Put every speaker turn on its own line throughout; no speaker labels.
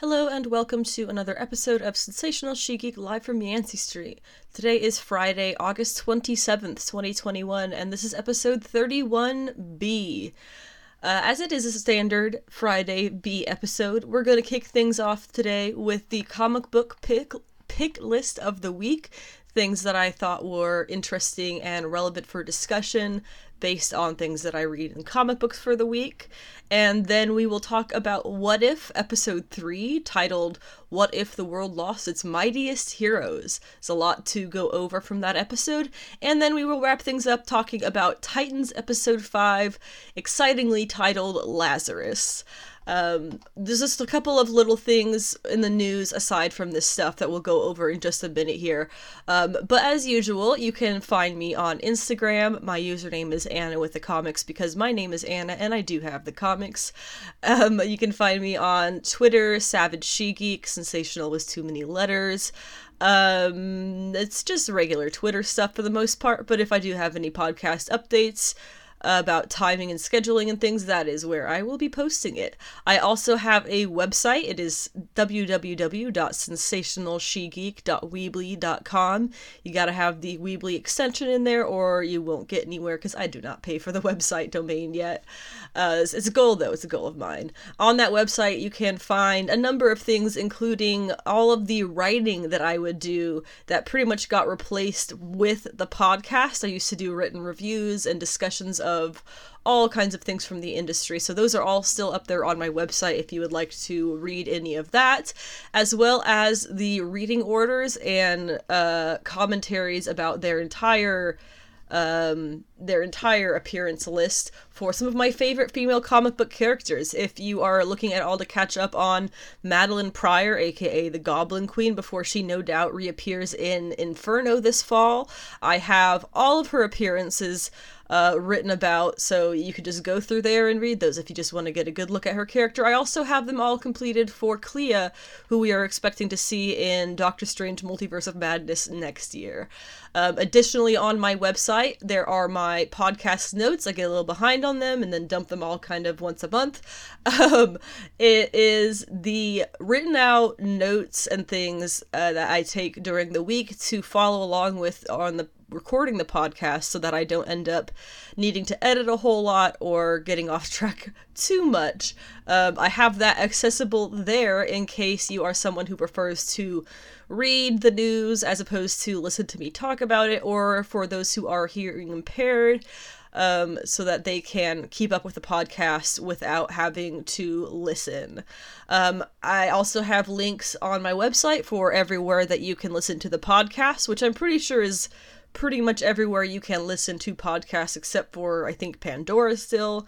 Hello and welcome to another episode of Sensational She Geek live from Yancey Street. Today is Friday, August 27th, 2021, and this is episode 31B. Uh, as it is a standard Friday B episode, we're going to kick things off today with the comic book pick pick list of the week things that I thought were interesting and relevant for discussion based on things that I read in comic books for the week. And then we will talk about What If, episode 3, titled What If the World Lost Its Mightiest Heroes. There's a lot to go over from that episode. And then we will wrap things up talking about Titans, episode 5, excitingly titled Lazarus. Um, there's just a couple of little things in the news aside from this stuff that we'll go over in just a minute here. Um, but as usual, you can find me on Instagram. My username is Anna with the comics because my name is Anna and I do have the comics. Um, you can find me on Twitter, Savage She Geek, Sensational was too many letters. Um, it's just regular Twitter stuff for the most part, but if I do have any podcast updates, about timing and scheduling and things, that is where I will be posting it. I also have a website. It is www.sensationalshegeek.weebly.com. You got to have the Weebly extension in there or you won't get anywhere because I do not pay for the website domain yet. Uh, it's, it's a goal though, it's a goal of mine. On that website, you can find a number of things, including all of the writing that I would do that pretty much got replaced with the podcast. I used to do written reviews and discussions of all kinds of things from the industry. So those are all still up there on my website if you would like to read any of that, as well as the reading orders and uh, commentaries about their entire um, their entire appearance list for some of my favorite female comic book characters. If you are looking at all to catch up on Madelyne Pryor, aka the Goblin Queen, before she no doubt reappears in Inferno this fall, I have all of her appearances uh, written about, so you could just go through there and read those if you just want to get a good look at her character. I also have them all completed for Clea, who we are expecting to see in Doctor Strange Multiverse of Madness next year. Um, additionally, on my website, there are my podcast notes. I get a little behind on them and then dump them all kind of once a month. Um, it is the written out notes and things uh, that I take during the week to follow along with on the recording the podcast so that I don't end up needing to edit a whole lot or getting off track too much. Um, I have that accessible there in case you are someone who prefers to read the news as opposed to listen to me talk about it, or for those who are hearing impaired. Um, so that they can keep up with the podcast without having to listen. Um, I also have links on my website for everywhere that you can listen to the podcast, which I'm pretty sure is pretty much everywhere you can listen to podcasts except for I think Pandora still.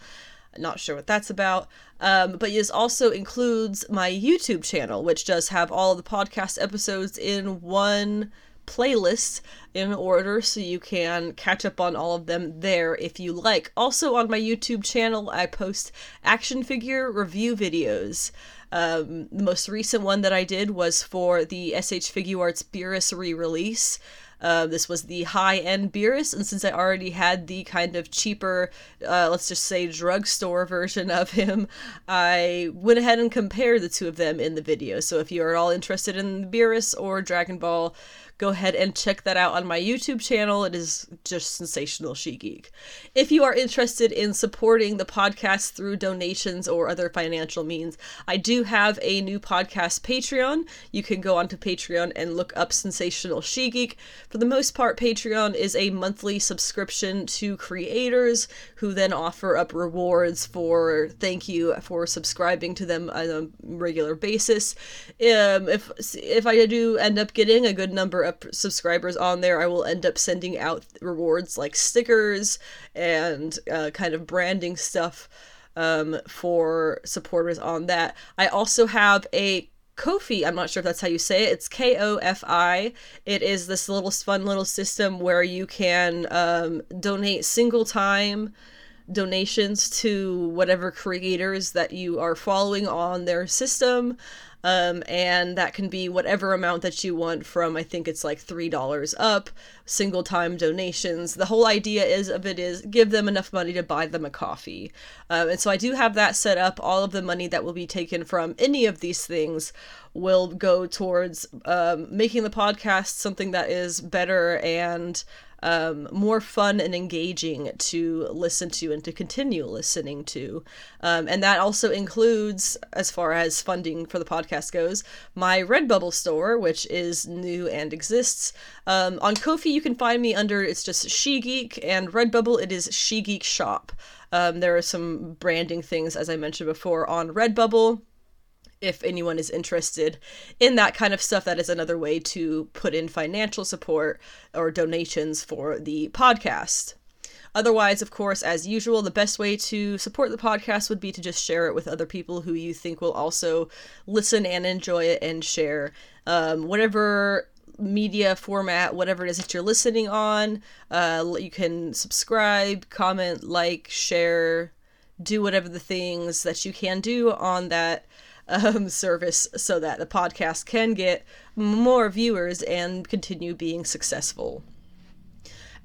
Not sure what that's about. Um, but this also includes my YouTube channel, which does have all the podcast episodes in one playlist in order so you can catch up on all of them there if you like. Also, on my YouTube channel, I post action figure review videos. Um, the most recent one that I did was for the SH Figuarts Beerus re release. Uh, this was the high end Beerus, and since I already had the kind of cheaper, uh, let's just say drugstore version of him, I went ahead and compared the two of them in the video. So if you are at all interested in Beerus or Dragon Ball, go ahead and check that out on my YouTube channel. It is just sensational she geek. If you are interested in supporting the podcast through donations or other financial means, I do have a new podcast Patreon. You can go onto Patreon and look up Sensational She Geek. For the most part, Patreon is a monthly subscription to creators who then offer up rewards for thank you for subscribing to them on a regular basis. Um, if if I do end up getting a good number of subscribers on there, I will end up sending out rewards like stickers and uh, kind of branding stuff um, for supporters on that. I also have a Ko-fi, I'm not sure if that's how you say it. It's K O F I. It is this little fun little system where you can um, donate single time donations to whatever creators that you are following on their system. Um, and that can be whatever amount that you want from I think it's like three dollars up, single time donations. The whole idea is of it is give them enough money to buy them a coffee, um, and so I do have that set up. All of the money that will be taken from any of these things will go towards um, making the podcast something that is better and um, more fun and engaging to listen to and to continue listening to. Um, and that also includes, as far as funding for the podcast goes, my Redbubble store, which is new and exists. Um, on Ko-fi, you can find me under it's just She Geek, and Redbubble, it is She Geek Shop. Um, there are some branding things, as I mentioned before, on Redbubble if anyone is interested in that kind of stuff, that is another way to put in financial support or donations for the podcast. Otherwise, of course, as usual, the best way to support the podcast would be to just share it with other people who you think will also listen and enjoy it and share. Um, whatever media format, whatever it is that you're listening on, uh, you can subscribe, comment, like, share, do whatever the things that you can do on that um, service so that the podcast can get more viewers and continue being successful.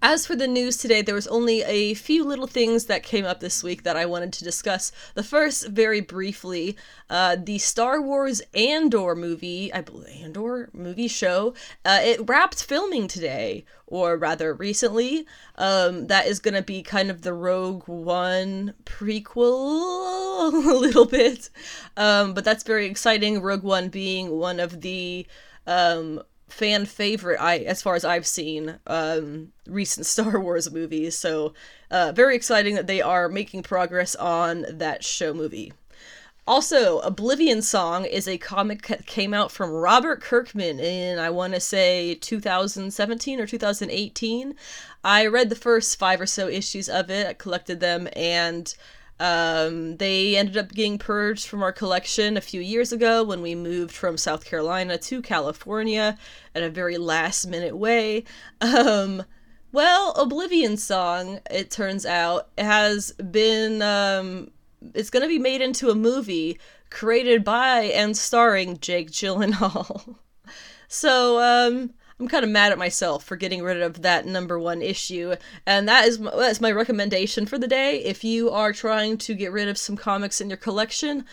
As for the news today, there was only a few little things that came up this week that I wanted to discuss. The first, very briefly, uh, the Star Wars Andor movie, I believe Andor movie show, uh, it wrapped filming today, or rather recently. Um, that is going to be kind of the Rogue One prequel, a little bit. Um, but that's very exciting. Rogue One being one of the um, fan favorite I as far as I've seen um recent Star Wars movies. So uh very exciting that they are making progress on that show movie. Also, Oblivion Song is a comic that came out from Robert Kirkman in, I want to say, 2017 or 2018. I read the first five or so issues of it, I collected them, and um, they ended up getting purged from our collection a few years ago when we moved from South Carolina to California in a very last minute way. Um, well, Oblivion Song, it turns out, has been, um, it's going to be made into a movie created by and starring Jake Gyllenhaal. so, um, I'm kind of mad at myself for getting rid of that number one issue, and that is that's my recommendation for the day. If you are trying to get rid of some comics in your collection,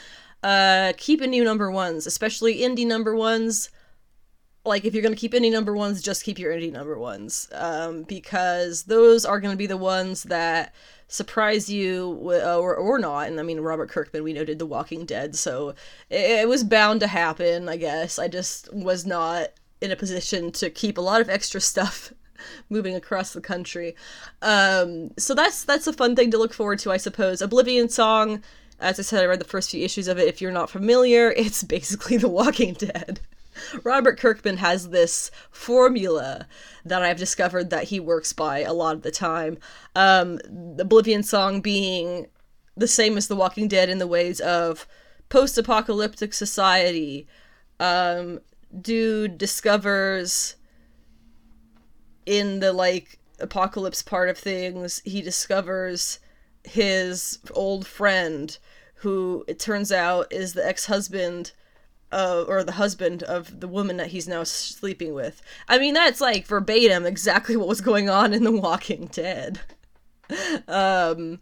uh, keep a new number ones, especially indie number ones. Like if you're gonna keep indie number ones, just keep your indie number ones, um, because those are gonna be the ones that surprise you or, or not and i mean robert kirkman we know did the walking dead so it, it was bound to happen i guess i just was not in a position to keep a lot of extra stuff moving across the country. Um, so that's that's a fun thing to look forward to, I suppose. Oblivion Song, as I said, I read the first few issues of it. If you're not familiar, it's basically The Walking Dead. Robert Kirkman has this formula that I've discovered that he works by a lot of the time. Um, Oblivion Song being the same as The Walking Dead in the ways of post-apocalyptic society, um, dude discovers in the like apocalypse part of things, he discovers his old friend who it turns out is the ex-husband uh, or the husband of the woman that he's now sleeping with. I mean, that's like verbatim exactly what was going on in The Walking Dead. um,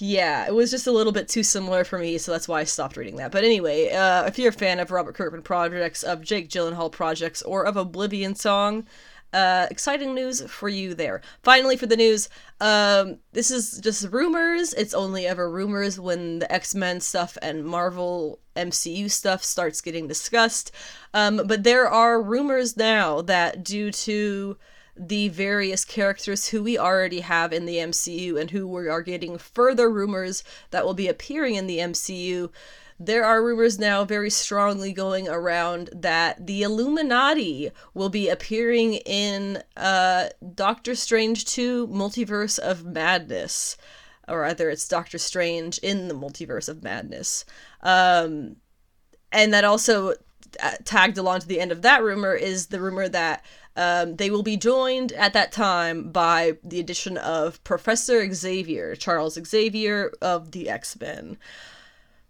yeah, it was just a little bit too similar for me, so that's why I stopped reading that. But anyway, uh, if you're a fan of Robert Kirkman projects, of Jake Gyllenhaal projects, or of Oblivion Song, uh, exciting news for you there. Finally, for the news, um, this is just rumors. It's only ever rumors when the X Men stuff and Marvel MCU stuff starts getting discussed. Um, but there are rumors now that due to the various characters who we already have in the MCU and who we are getting further rumors that will be appearing in the MCU. There are rumors now very strongly going around that the Illuminati will be appearing in uh, Doctor Strange 2 Multiverse of Madness. Or rather, it's Doctor Strange in the Multiverse of Madness. Um, and that also uh, tagged along to the end of that rumor is the rumor that Um, they will be joined at that time by the addition of Professor Xavier, Charles Xavier of the X Men.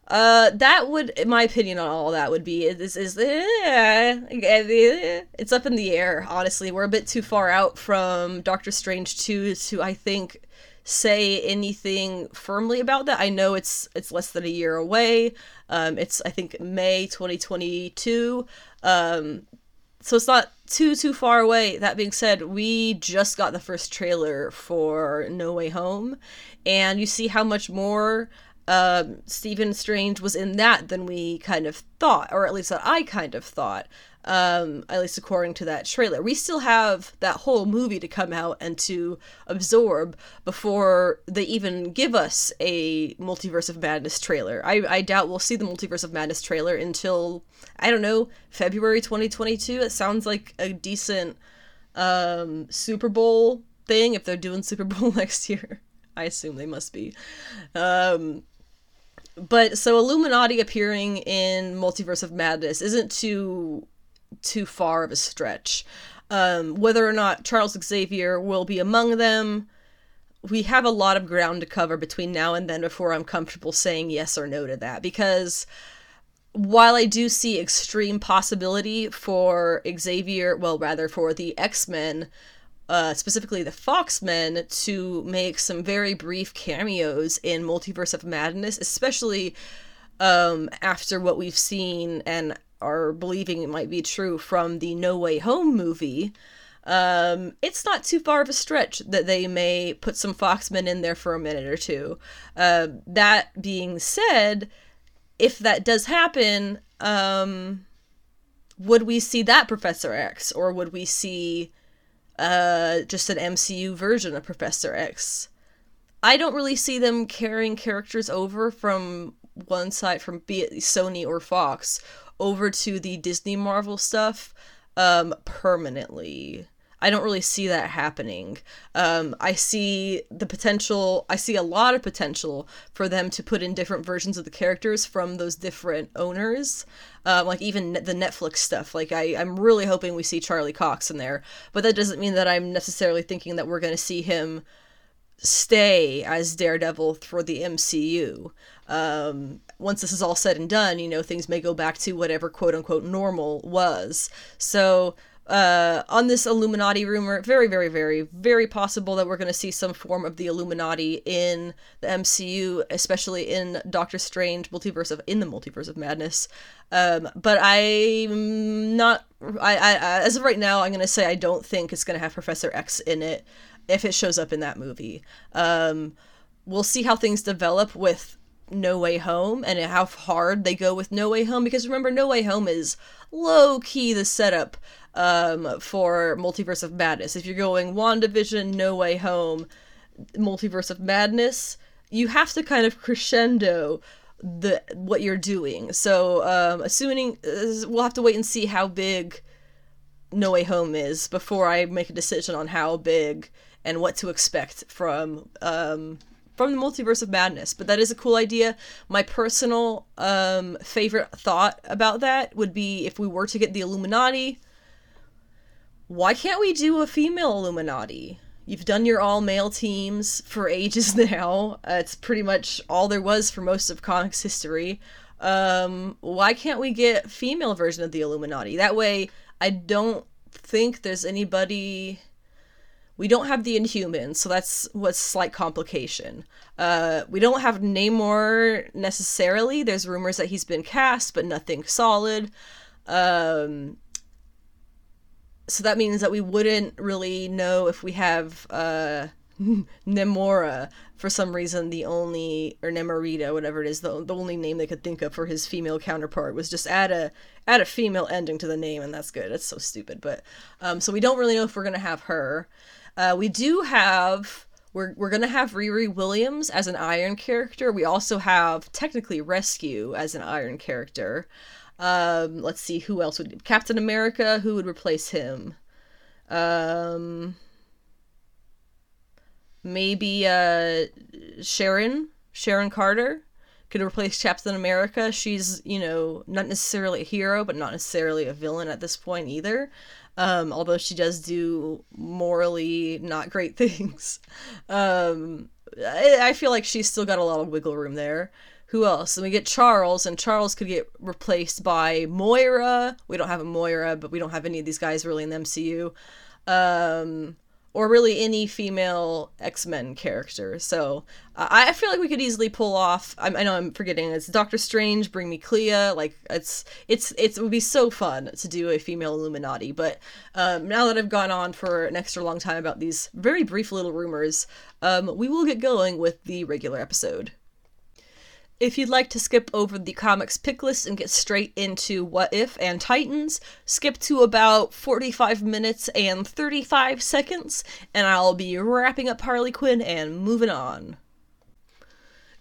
Uh, that would, my opinion, on all that would be this is eh, it's up in the air. Honestly, we're a bit too far out from Doctor Strange two to I think say anything firmly about that. I know it's it's less than a year away. Um, it's I think May twenty twenty two. Um, so it's not too too far away. That being said, we just got the first trailer for No Way Home, and you see how much more um, Stephen Strange was in that than we kind of thought, or at least that I kind of thought, um, at least according to that trailer. We still have that whole movie to come out and to absorb before they even give us a Multiverse of Madness trailer. I, I doubt we'll see the Multiverse of Madness trailer until, I don't know, February 2022. It sounds like a decent um, Super Bowl thing if they're doing Super Bowl next year. I assume they must be. Um, but so Illuminati appearing in Multiverse of Madness isn't too too far of a stretch. Um, whether or not Charles Xavier will be among them, we have a lot of ground to cover between now and then before I'm comfortable saying yes or no to that. Because while I do see extreme possibility for Xavier, well, rather for the X Men uh, specifically the Foxmen, to make some very brief cameos in Multiverse of Madness, especially um, after what we've seen and are believing it might be true from the No Way Home movie. Um, it's not too far of a stretch that they may put some Foxmen in there for a minute or two. Uh, that being said, if that does happen, um, would we see that Professor X, or would we see uh, just an MCU version of Professor X. I don't really see them carrying characters over from one side, from be it Sony or Fox, over to the Disney Marvel stuff um, permanently. I don't really see that happening. Um, I see the potential, I see a lot of potential for them to put in different versions of the characters from those different owners. Um, like even the Netflix stuff. Like I, I'm really hoping we see Charlie Cox in there, but that doesn't mean that I'm necessarily thinking that we're going to see him stay as Daredevil for the MCU. Um, once this is all said and done, you know, things may go back to whatever quote unquote normal was. So uh, on this Illuminati rumor, very, very, very, very possible that we're going to see some form of the Illuminati in the MCU, especially in Doctor Strange multiverse of in the multiverse of madness. Um, but I'm not. I, I, as of right now, I'm going to say I don't think it's going to have Professor X in it if it shows up in that movie. Um, we'll see how things develop with no Way Home and how hard they go with No Way Home because remember No Way Home is low key the setup um, for Multiverse of Madness. If you're going WandaVision, No Way Home, Multiverse of Madness, you have to kind of crescendo the what you're doing. So, um, assuming uh, we'll have to wait and see how big No Way Home is before I make a decision on how big and what to expect from um, from the multiverse of madness but that is a cool idea my personal um, favorite thought about that would be if we were to get the illuminati why can't we do a female Illuminati? You've done your all male teams for ages now. Uh, it's pretty much all there was for most of comics history. Um, why can't we get female version of the Illuminati? That way, I don't think there's anybody. We don't have the Inhumans, so that's what's slight complication. Uh, we don't have Namor necessarily. There's rumors that he's been cast, but nothing solid. Um, so that means that we wouldn't really know if we have uh, Namora for some reason. The only or Namorita, whatever it is, the, the only name they could think of for his female counterpart was just add a add a female ending to the name, and that's good. It's so stupid, but um, so we don't really know if we're gonna have her. Uh, we do have we're we're gonna have Riri Williams as an Iron character. We also have technically Rescue as an Iron character. Um, let's see who else would Captain America. Who would replace him? Um, maybe uh, Sharon Sharon Carter could replace Captain America. She's you know not necessarily a hero, but not necessarily a villain at this point either. Um, although she does do morally not great things. Um, I, I feel like she's still got a lot of wiggle room there. Who else? And we get Charles, and Charles could get replaced by Moira. We don't have a Moira, but we don't have any of these guys really in the MCU. Um, or really any female X Men character. So uh, I feel like we could easily pull off. I, I, know I'm forgetting. It's Doctor Strange, bring me Clea. Like it's it's, it's it would be so fun to do a female Illuminati. But um, now that I've gone on for an extra long time about these very brief little rumors, um, we will get going with the regular episode. If you'd like to skip over the comics pick list and get straight into What If and Titans, skip to about 45 minutes and 35 seconds, and I'll be wrapping up Harley Quinn and moving on.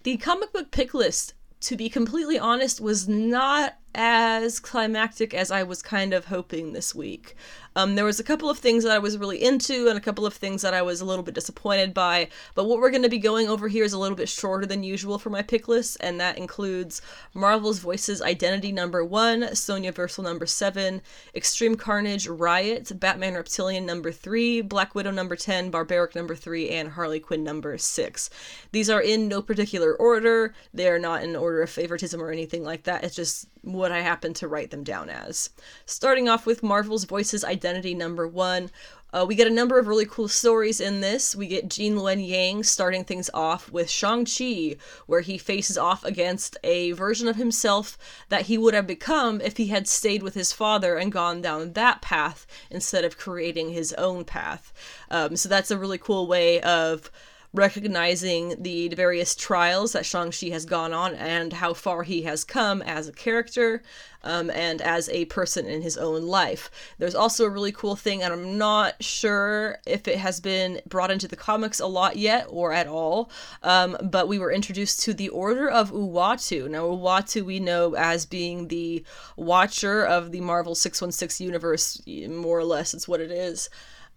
The comic book pick list, to be completely honest, was not as climactic as I was kind of hoping this week. Um, there was a couple of things that I was really into and a couple of things that I was a little bit disappointed by. But what we're going to be going over here is a little bit shorter than usual for my pick list, and that includes Marvel's Voices Identity number one, Sonjaversal number seven, Extreme Carnage Riot, Batman Reptilian number three, Black Widow number 10, Barbaric number three, and Harley Quinn number six. These are in no particular order. They are not in order of favoritism or anything like that. It's just what I happen to write them down as. Starting off with Marvel's Voices Identity number one. Uh, we get a number of really cool stories in this. We get Gene Luen Yang starting things off with Shang-Chi, where he faces off against a version of himself that he would have become if he had stayed with his father and gone down that path instead of creating his own path. Um, so that's a really cool way of recognizing the various trials that Shang-Chi has gone on and how far he has come as a character um, and as a person in his own life. There's also a really cool thing, and I'm not sure if it has been brought into the comics a lot yet or at all, um, but we were introduced to the Order of Uatu. Now, Uatu we know as being the watcher of the Marvel 616 universe, more or less, it's what it is.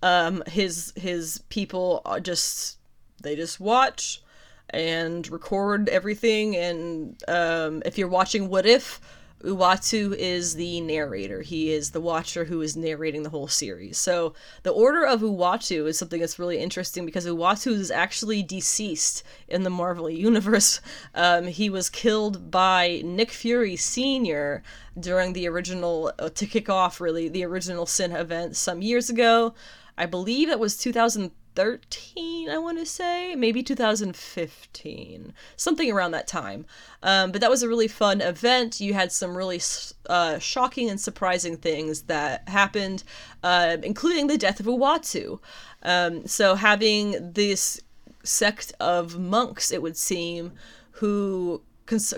Um, his his people are just they just watch and record everything. And um, if you're watching What If, Uatu is the narrator. He is the watcher who is narrating the whole series. So the order of Uatu is something that's really interesting because Uatu is actually deceased in the Marvel universe. Um, he was killed by Nick Fury Sr. during the original, uh, to kick off really, the original Sin event some years ago. I believe it was 2000. 2013, I want to say, maybe 2015, something around that time. Um, but that was a really fun event. You had some really uh, shocking and surprising things that happened, uh, including the death of Uatu. Um, so having this sect of monks, it would seem, who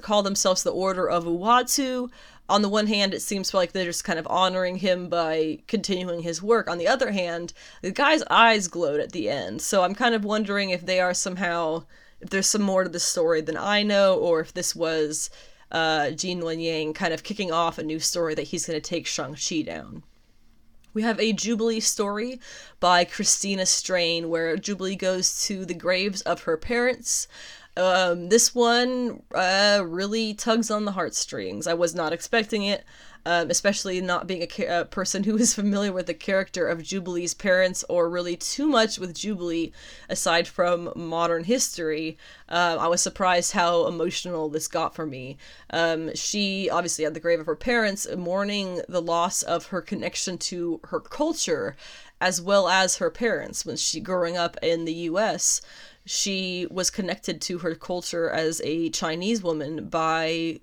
call themselves the Order of Uatu on the one hand, it seems like they're just kind of honoring him by continuing his work. On the other hand, the guy's eyes glowed at the end. So I'm kind of wondering if they are somehow, if there's some more to the story than I know, or if this was uh, Gene Luen Yang kind of kicking off a new story that he's going to take Shang-Chi down. We have a Jubilee story by Christina Strain where Jubilee goes to the graves of her parents um, this one uh, really tugs on the heartstrings. I was not expecting it, um, especially not being a, ca- a, person who is familiar with the character of Jubilee's parents or really too much with Jubilee aside from modern history. Uh, I was surprised how emotional this got for me. Um, she obviously at the grave of her parents, mourning the loss of her connection to her culture as well as her parents when she growing up in the US she was connected to her culture as a Chinese woman by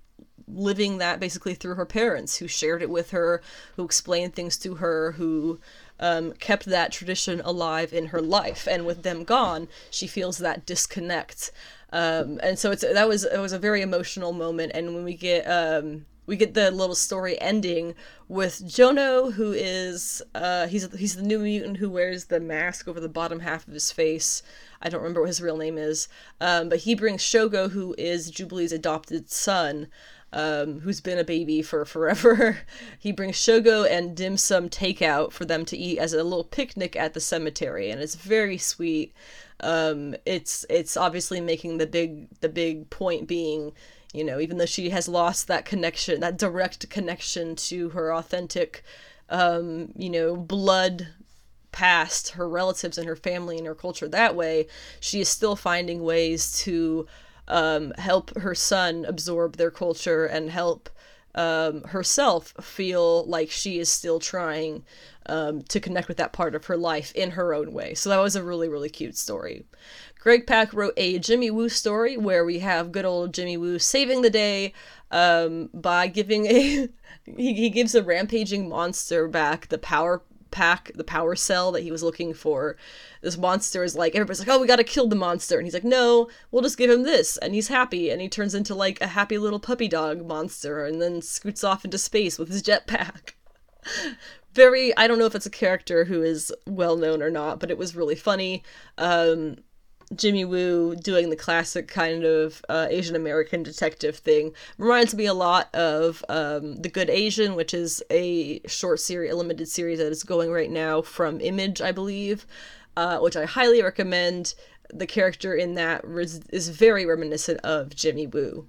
living that basically through her parents who shared it with her, who explained things to her, who um, kept that tradition alive in her life. And with them gone, she feels that disconnect. Um, and so it's that was it was a very emotional moment. And when we get um, we get the little story ending with Jono, who is uh, he's he's the new mutant who wears the mask over the bottom half of his face. I don't remember what his real name is, um, but he brings Shogo, who is Jubilee's adopted son, um, who's been a baby for forever. he brings Shogo and dim sum takeout for them to eat as a little picnic at the cemetery, and it's very sweet. Um, it's it's obviously making the big the big point being you know even though she has lost that connection that direct connection to her authentic um, you know, blood past, her relatives and her family and her culture that way, she is still finding ways to um, help her son absorb their culture and help um, herself feel like she is still trying um, to connect with that part of her life in her own way. So that was a really, really cute story. Greg Pak wrote a Jimmy Woo story where we have good old Jimmy Woo saving the day um, by giving a. he, he gives a rampaging monster back the power pack, the power cell that he was looking for. This monster is like, everybody's like, oh, we gotta kill the monster. And he's like, no, we'll just give him this. And he's happy. And he turns into like a happy little puppy dog monster and then scoots off into space with his jetpack. Very, I don't know if it's a character who is well known or not, but it was really funny. Um, Jimmy Woo doing the classic kind of uh, Asian American detective thing reminds me a lot of um, The Good Asian, which is a short series, a limited series that is going right now from Image, I believe, uh, which I highly recommend. The character in that res- is very reminiscent of Jimmy Woo.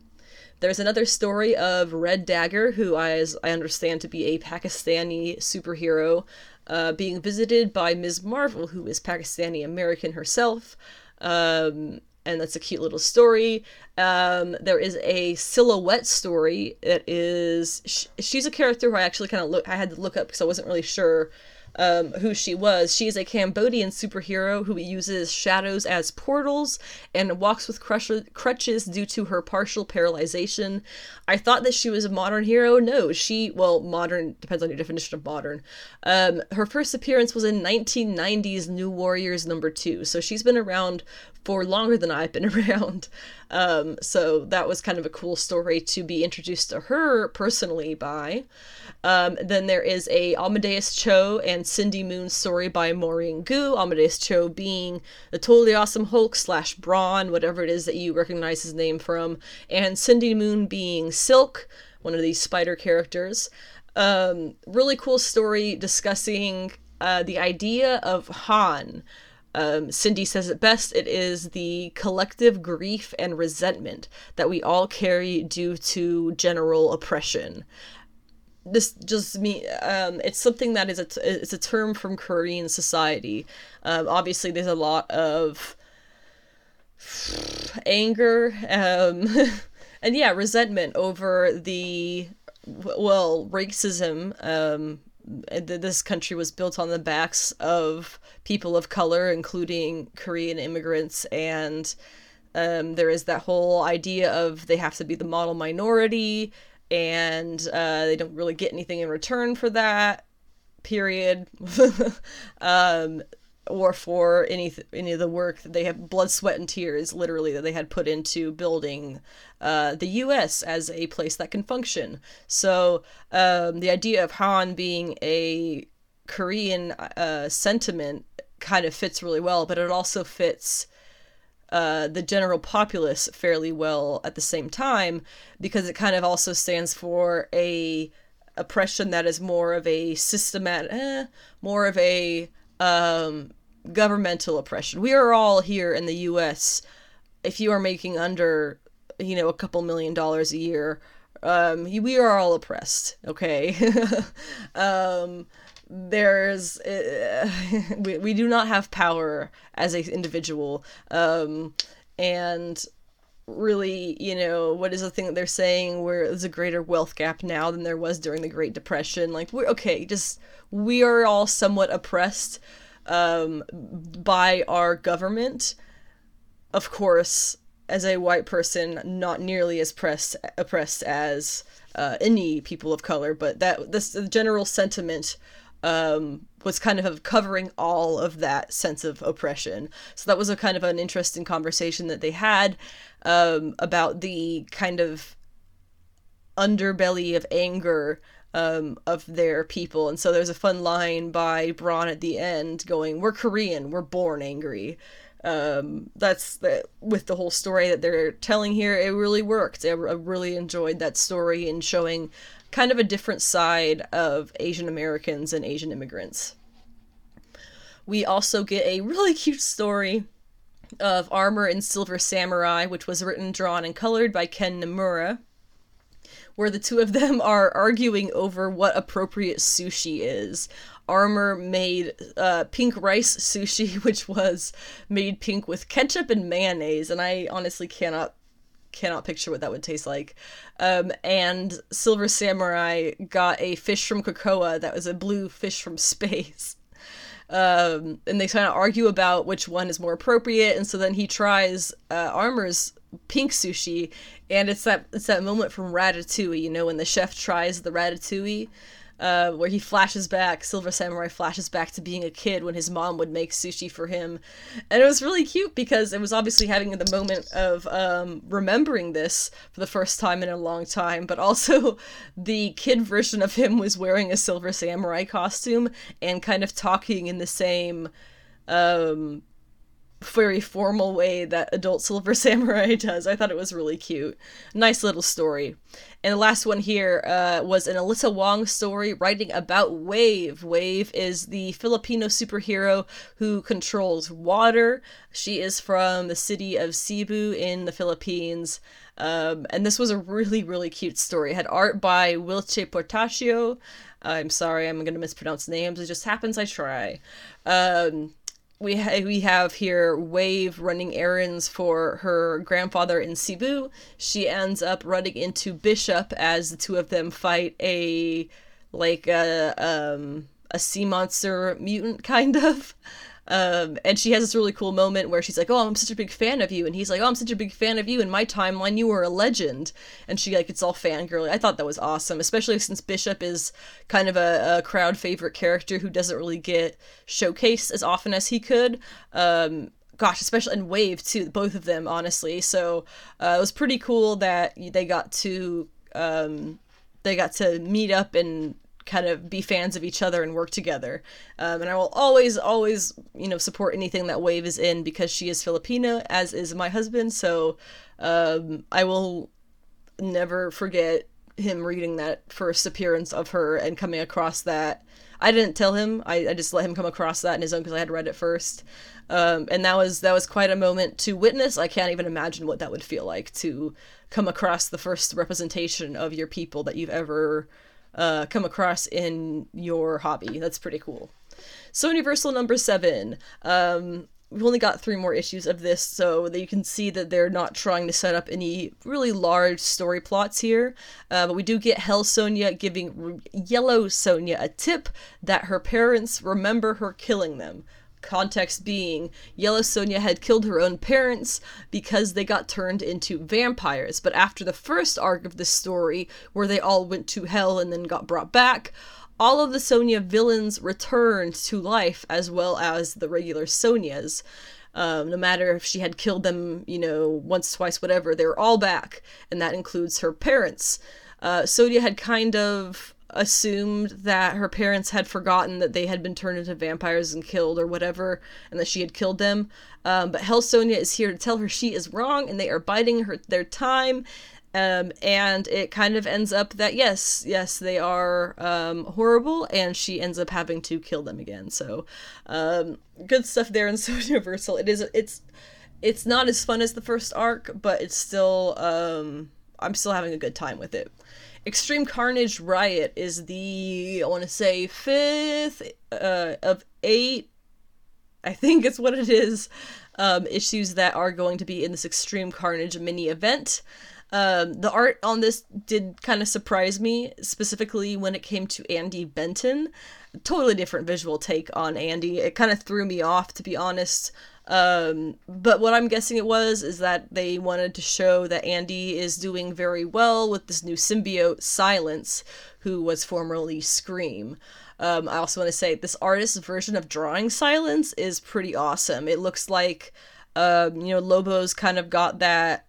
There's another story of Red Dagger, who I, as I understand to be a Pakistani superhero, uh, being visited by Ms. Marvel, who is Pakistani American herself. Um, and that's a cute little story. Um, there is a silhouette story It is sh- she's a character who I actually kind of look I had to look up because I wasn't really sure um, who she was. She is a Cambodian superhero who uses shadows as portals and walks with crutches due to her partial paralyzation. I thought that she was a modern hero. No, she, well, modern depends on your definition of modern. Um, her first appearance was in 1990's New Warriors number two, so she's been around for longer than I've been around. Um, so that was kind of a cool story to be introduced to her personally by. Um, then there is a Amadeus Cho and Cindy Moon story by Maureen Goo. Amadeus Cho being the totally awesome Hulk slash Brawn, whatever it is that you recognize his name from, and Cindy Moon being Silk, one of these spider characters. Um, really cool story discussing uh, the idea of Han. Um, Cindy says it best. It is the collective grief and resentment that we all carry due to general oppression. This just me um, it's something that is a t- it's a term from korean society. Um, obviously there's a lot of anger um, and yeah resentment over the well racism um, this country was built on the backs of people of color including korean immigrants and um, there is that whole idea of they have to be the model minority and uh, they don't really get anything in return for that period. Um, or for any any of the work that they have blood sweat and tears literally that they had put into building uh, the US as a place that can function. So um, the idea of Han being a Korean uh, sentiment kind of fits really well but it also fits uh, the general populace fairly well at the same time because it kind of also stands for a oppression that is more of a systematic, eh, more of a um, governmental oppression. We are all here in the U.S. If you are making under, you know, a couple million dollars a year, um, we are all oppressed. Okay. um, there's uh, we, we do not have power as an individual um and really you know what is the thing that they're saying where there's a greater wealth gap now than there was during the great depression like we're okay just we are all somewhat oppressed um by our government of course as a white person not nearly as pressed oppressed as uh, any people of color but that this the general sentiment um, was kind of covering all of that sense of oppression. So that was a kind of an interesting conversation that they had um, about the kind of underbelly of anger um, of their people. And so there's a fun line by Brawn at the end going, We're Korean, we're born angry. Um, that's the, with the whole story that they're telling here. It really worked. I, I really enjoyed that story and showing kind of a different side of Asian Americans and Asian immigrants. We also get a really cute story of Armor and Silver Samurai, which was written, drawn, and colored by Ken Niimura. Where the two of them are arguing over what appropriate sushi is. Armor made uh, pink rice sushi, which was made pink with ketchup and mayonnaise, and I honestly cannot cannot picture what that would taste like. Um, and Silver Samurai got a fish from Krakoa that was a blue fish from space. Um, and they kind of argue about which one is more appropriate. And so then he tries uh, Armor's pink sushi, and it's that it's that moment from Ratatouille, you know, when the chef tries the ratatouille uh, where he flashes back, Silver Samurai flashes back to being a kid when his mom would make sushi for him. And it was really cute because it was obviously having the moment of um, remembering this for the first time in a long time, but also the kid version of him was wearing a Silver Samurai costume and kind of talking in the same um, very formal way that adult Silver Samurai does. I thought it was really cute. Nice little story. And the last one here uh, was an Alyssa Wong story writing about Wave. Wave is the Filipino superhero who controls water. She is from the city of Cebu in the Philippines. Um, and this was a really, really cute story. It had art by Whilce Portacio. I'm sorry, I'm going to mispronounce names. It just happens I try. Um, we ha- we have here Wave running errands for her grandfather in Cebu. She ends up running into Bishop as the two of them fight a like a um a sea monster mutant kind of. Um, and she has this really cool moment where she's like, "Oh, I'm such a big fan of you," and he's like, "Oh, I'm such a big fan of you. In my timeline, you were a legend." And she like, it's all fangirly. I thought that was awesome, especially since Bishop is kind of a, a crowd favorite character who doesn't really get showcased as often as he could. Um, gosh, especially in Wave too, both of them, honestly. So uh, it was pretty cool that they got to um, they got to meet up and kind of be fans of each other and work together. Um, and I will always, always, you know, support anything that Wave is in because she is Filipino, as is my husband. So um, I will never forget him reading that first appearance of her and coming across that. I didn't tell him. I, I just let him come across that in his own because I had read it first. Um, and that was that was quite a moment to witness. I can't even imagine what that would feel like to come across the first representation of your people that you've ever uh, come across in your hobby. That's pretty cool. Sonjaversal number seven. Um, we've only got three more issues of this, so that you can see that they're not trying to set up any really large story plots here. Uh, but we do get Hell Sonja giving Yellow Sonja a tip that her parents remember her killing them. Context being, Yellow Sonja had killed her own parents because they got turned into vampires. But after the first arc of the story, where they all went to hell and then got brought back, all of the Sonja villains returned to life as well as the regular Sonjas. Um, no matter if she had killed them, you know, once, twice, whatever, they were all back, and that includes her parents. Uh, Sonja had kind of assumed that her parents had forgotten that they had been turned into vampires and killed or whatever, and that she had killed them. Um, but Hell Sonja is here to tell her she is wrong, and they are biding her their time. Um, and it kind of ends up that yes, yes, they are um, horrible, and she ends up having to kill them again. So, um, good stuff there in Sonjaversal. It is, it's, it's not as fun as the first arc, but it's still, um, I'm still having a good time with it. Extreme Carnage Riot is the, I want to say, fifth uh, of eight, I think it's what it is, um, issues that are going to be in this Extreme Carnage mini event. Um, the art on this did kind of surprise me, specifically when it came to Andi Benton. Totally different visual take on Andi. It kind of threw me off, to be honest. Um, but what I'm guessing it was is that they wanted to show that Andi is doing very well with this new symbiote, Silence, who was formerly Scream. Um, I also want to say this artist's version of drawing Silence is pretty awesome. It looks like, um, you know, Lobo's kind of got that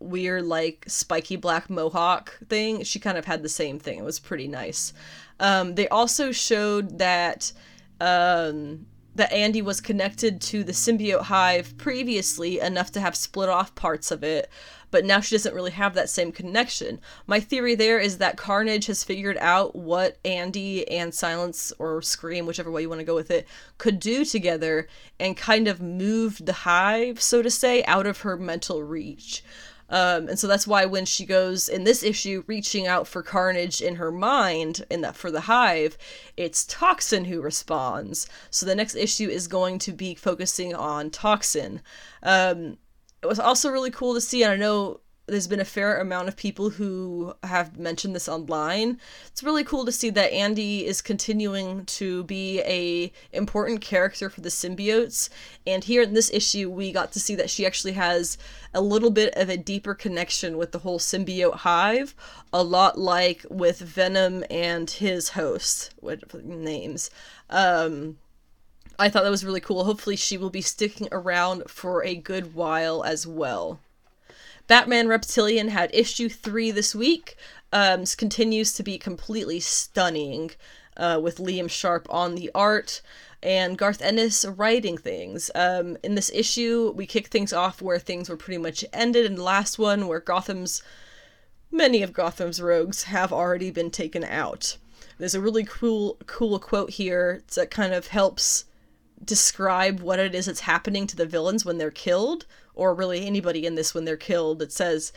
weird, like, spiky black mohawk thing. She kind of had the same thing. It was pretty nice. Um, they also showed that um, that Andi was connected to the symbiote hive previously enough to have split off parts of it, but now she doesn't really have that same connection. My theory there is that Carnage has figured out what Andi and Silence or Scream, whichever way you want to go with it, could do together and kind of moved the hive, so to say, out of her mental reach. Um, and so that's why when she goes in this issue reaching out for Carnage in her mind in that for the Hive, it's Toxin who responds. So the next issue is going to be focusing on Toxin. Um, it was also really cool to see, and I know there's been a fair amount of people who have mentioned this online. It's really cool to see that Andi is continuing to be a important character for the symbiotes. And here in this issue, we got to see that she actually has a little bit of a deeper connection with the whole symbiote hive, a lot like with Venom and his host, what names. Um, I thought that was really cool. Hopefully, she will be sticking around for a good while as well. Batman Reptilian had issue three this week. Um, continues to be completely stunning uh, with Liam Sharp on the art and Garth Ennis writing things. Um, in this issue, we kick things off where things were pretty much ended in the last one, where Gotham's many of Gotham's rogues have already been taken out. There's a really cool cool quote here that kind of helps describe what it is that's happening to the villains when they're killed or really anybody in this when they're killed it says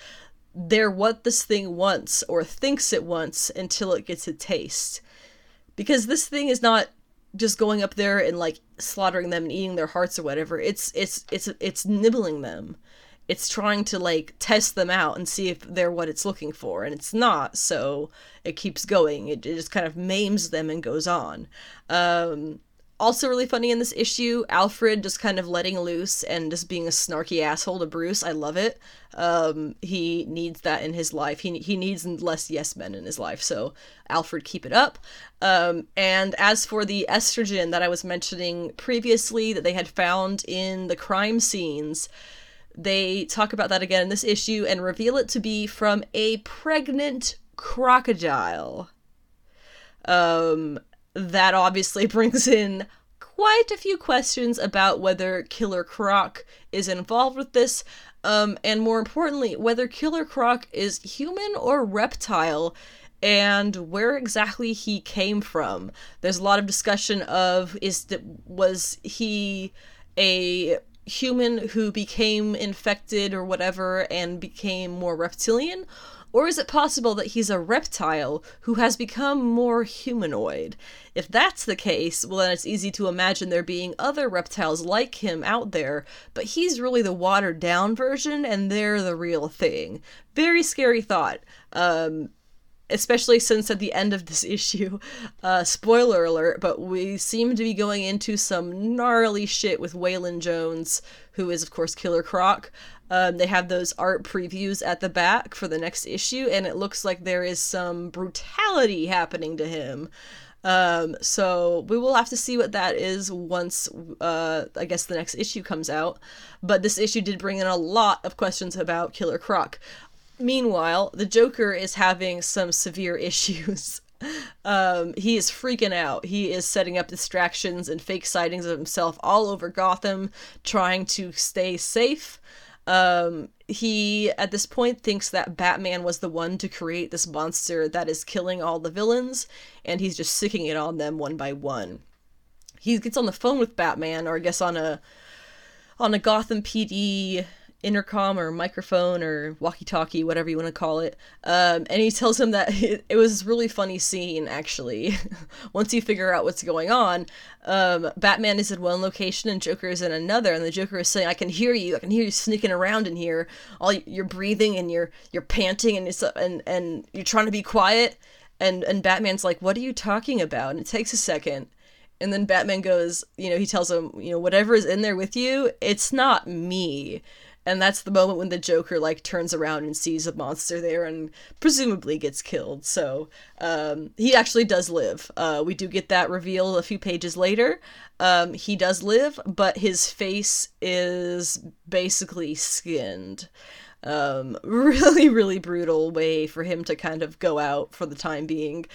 they're what this thing wants or thinks it wants until it gets a taste. Because this thing is not just going up there and like slaughtering them and eating their hearts or whatever. It's it's it's it's nibbling them. It's trying to like test them out and see if they're what it's looking for and it's not. So it keeps going. It, it just kind of maims them and goes on. Um also, really funny in this issue, Alfred just kind of letting loose and just being a snarky asshole to Bruce. I love it. Um, he needs that in his life. He he needs less yes men in his life. So Alfred, keep it up. Um, and as for the estrogen that I was mentioning previously that they had found in the crime scenes, they talk about that again in this issue and reveal it to be from a pregnant crocodile. Um, that obviously brings in quite a few questions about whether Killer Croc is involved with this, um, and more importantly, whether Killer Croc is human or reptile and where exactly he came from. There's a lot of discussion of is was he a human who became infected or whatever and became more reptilian or is it possible that he's a reptile who has become more humanoid? If that's the case, well, then it's easy to imagine there being other reptiles like him out there, but he's really the watered down version and they're the real thing. Very scary thought. Um, especially since at the end of this issue, uh, spoiler alert, but we seem to be going into some gnarly shit with Waylon Jones, who is, of course, Killer Croc. Um, they have those art previews at the back for the next issue, and it looks like there is some brutality happening to him. Um, so we will have to see what that is once, uh, I guess the next issue comes out. But this issue did bring in a lot of questions about Killer Croc. Meanwhile, the Joker is having some severe issues. Um, he is freaking out. He is setting up distractions and fake sightings of himself all over Gotham, trying to stay safe. Um, he at this point thinks that Batman was the one to create this monster that is killing all the villains, and he's just sicking it on them one by one. He gets on the phone with Batman, or I guess on a on a Gotham PD intercom or microphone or walkie-talkie, whatever you want to call it. Um, and he tells him that it, it was really funny scene actually. Once you figure out what's going on, um, Batman is in one location and Joker is in another, and the Joker is saying, "I can hear you. I can hear you sneaking around in here. All you're breathing and you're you're panting and it's and and you're trying to be quiet." And and Batman's like, "What are you talking about?" And it takes a second. And then Batman goes, you know, he tells him, you know, whatever is in there with you, it's not me and that's the moment when the joker like turns around and sees a monster there and presumably gets killed. So um, he actually does live. Uh, we do get that reveal a few pages later. Um, he does live but his face is basically skinned. Um, really really brutal way for him to kind of go out for the time being.